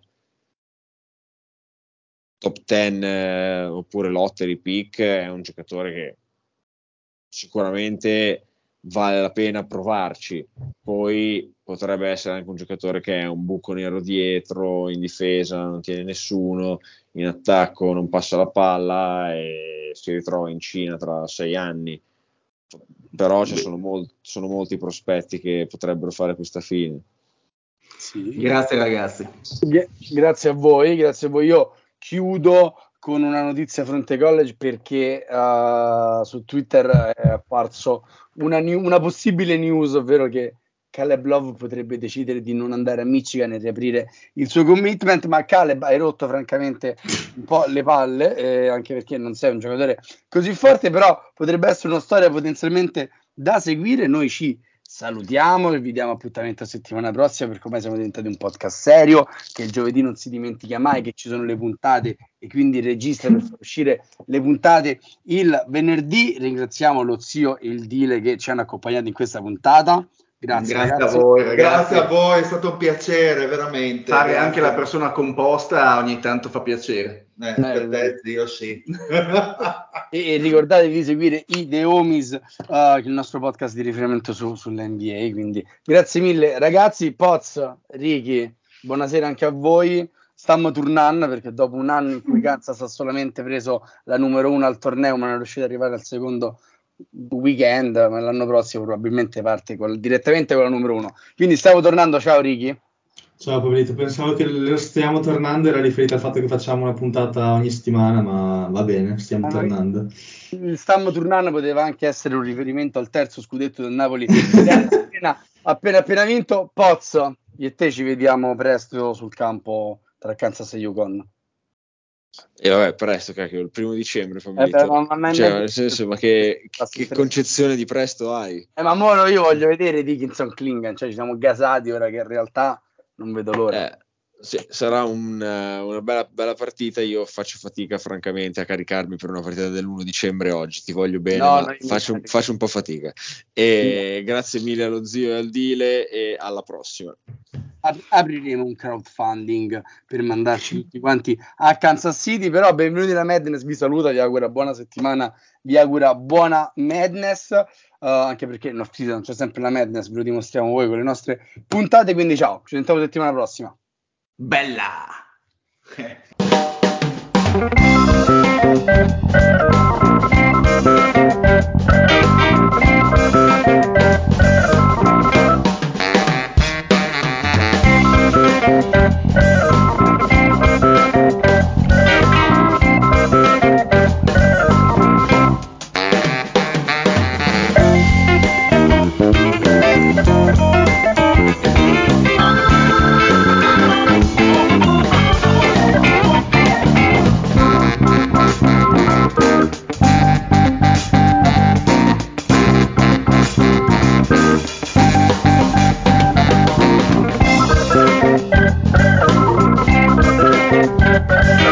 top 10 eh, oppure lottery pick è un giocatore che sicuramente vale la pena provarci. Poi potrebbe essere anche un giocatore che è un buco nero dietro, in difesa non tiene nessuno, in attacco non passa la palla e si ritrova in Cina tra sei anni. Però ci sono, mol- sono molti prospetti che potrebbero fare questa fine. Sì. Grazie ragazzi. Grazie a voi, grazie a voi. Io chiudo con una notizia fronte college perché uh, su Twitter è apparso una, new, una, possibile news, ovvero che Caleb Love potrebbe decidere di non andare a Michigan e riaprire il suo commitment, ma Caleb hai rotto francamente un po' le palle, eh, anche perché non sei un giocatore così forte, però potrebbe essere una storia potenzialmente da seguire, noi ci salutiamo e vi diamo appuntamento settimana prossima perché ormai siamo diventati un podcast serio che il giovedì non si dimentica mai che ci sono le puntate e quindi registra per far uscire le puntate il venerdì. Ringraziamo lo zio e il Dile che ci hanno accompagnato in questa puntata Grazie, grazie a voi, ragazzi. Grazie a voi, è stato un piacere, veramente. Fare anche la persona composta ogni tanto fa piacere. Eh, eh, per te, Dio sì. e, e, ricordatevi di seguire i The Homies, uh, il nostro podcast di riferimento su, sull'NBA. Quindi grazie mille, ragazzi. Poz, Ricky, buonasera anche a voi. Stiamo tornando perché dopo un anno in cui Kansas ha solamente preso la numero uno al torneo, ma non è riuscito ad arrivare al secondo weekend, ma l'anno prossimo probabilmente parte col, direttamente con la numero uno. Quindi stavo tornando, ciao Ricky. Ciao Pablito, pensavo che stiamo tornando, era riferito al fatto che facciamo una puntata ogni settimana, ma va bene, stiamo ah, tornando. Stiamo tornando poteva anche essere un riferimento al terzo scudetto del Napoli appena, appena, appena vinto. Pozzo, io e te ci vediamo presto sul campo tra Kansas e Yukon. E vabbè, presto, cacchio, il primo dicembre, eh beh, ma, cioè, nel senso, ma che, che concezione di presto hai? Eh, ma ora io voglio vedere Dickinson Klingan, cioè ci siamo gasati ora che in realtà non vedo l'ora. Eh, Sì, sarà un, una bella, bella, partita. Io faccio fatica, francamente, a caricarmi per una partita dell'1 dicembre oggi. Ti voglio bene, no, ma faccio, faccio, un po' fatica. E no. grazie mille allo zio e al Dile e alla prossima. Apriremo un crowdfunding per mandarci tutti quanti a Kansas City. Però, benvenuti alla Madness. Vi saluta, vi augura buona settimana, vi augura buona Madness. Uh, anche perché no, non c'è sempre la Madness, ve lo dimostriamo voi con le nostre puntate. Quindi, ciao, ci sentiamo settimana prossima. Bella!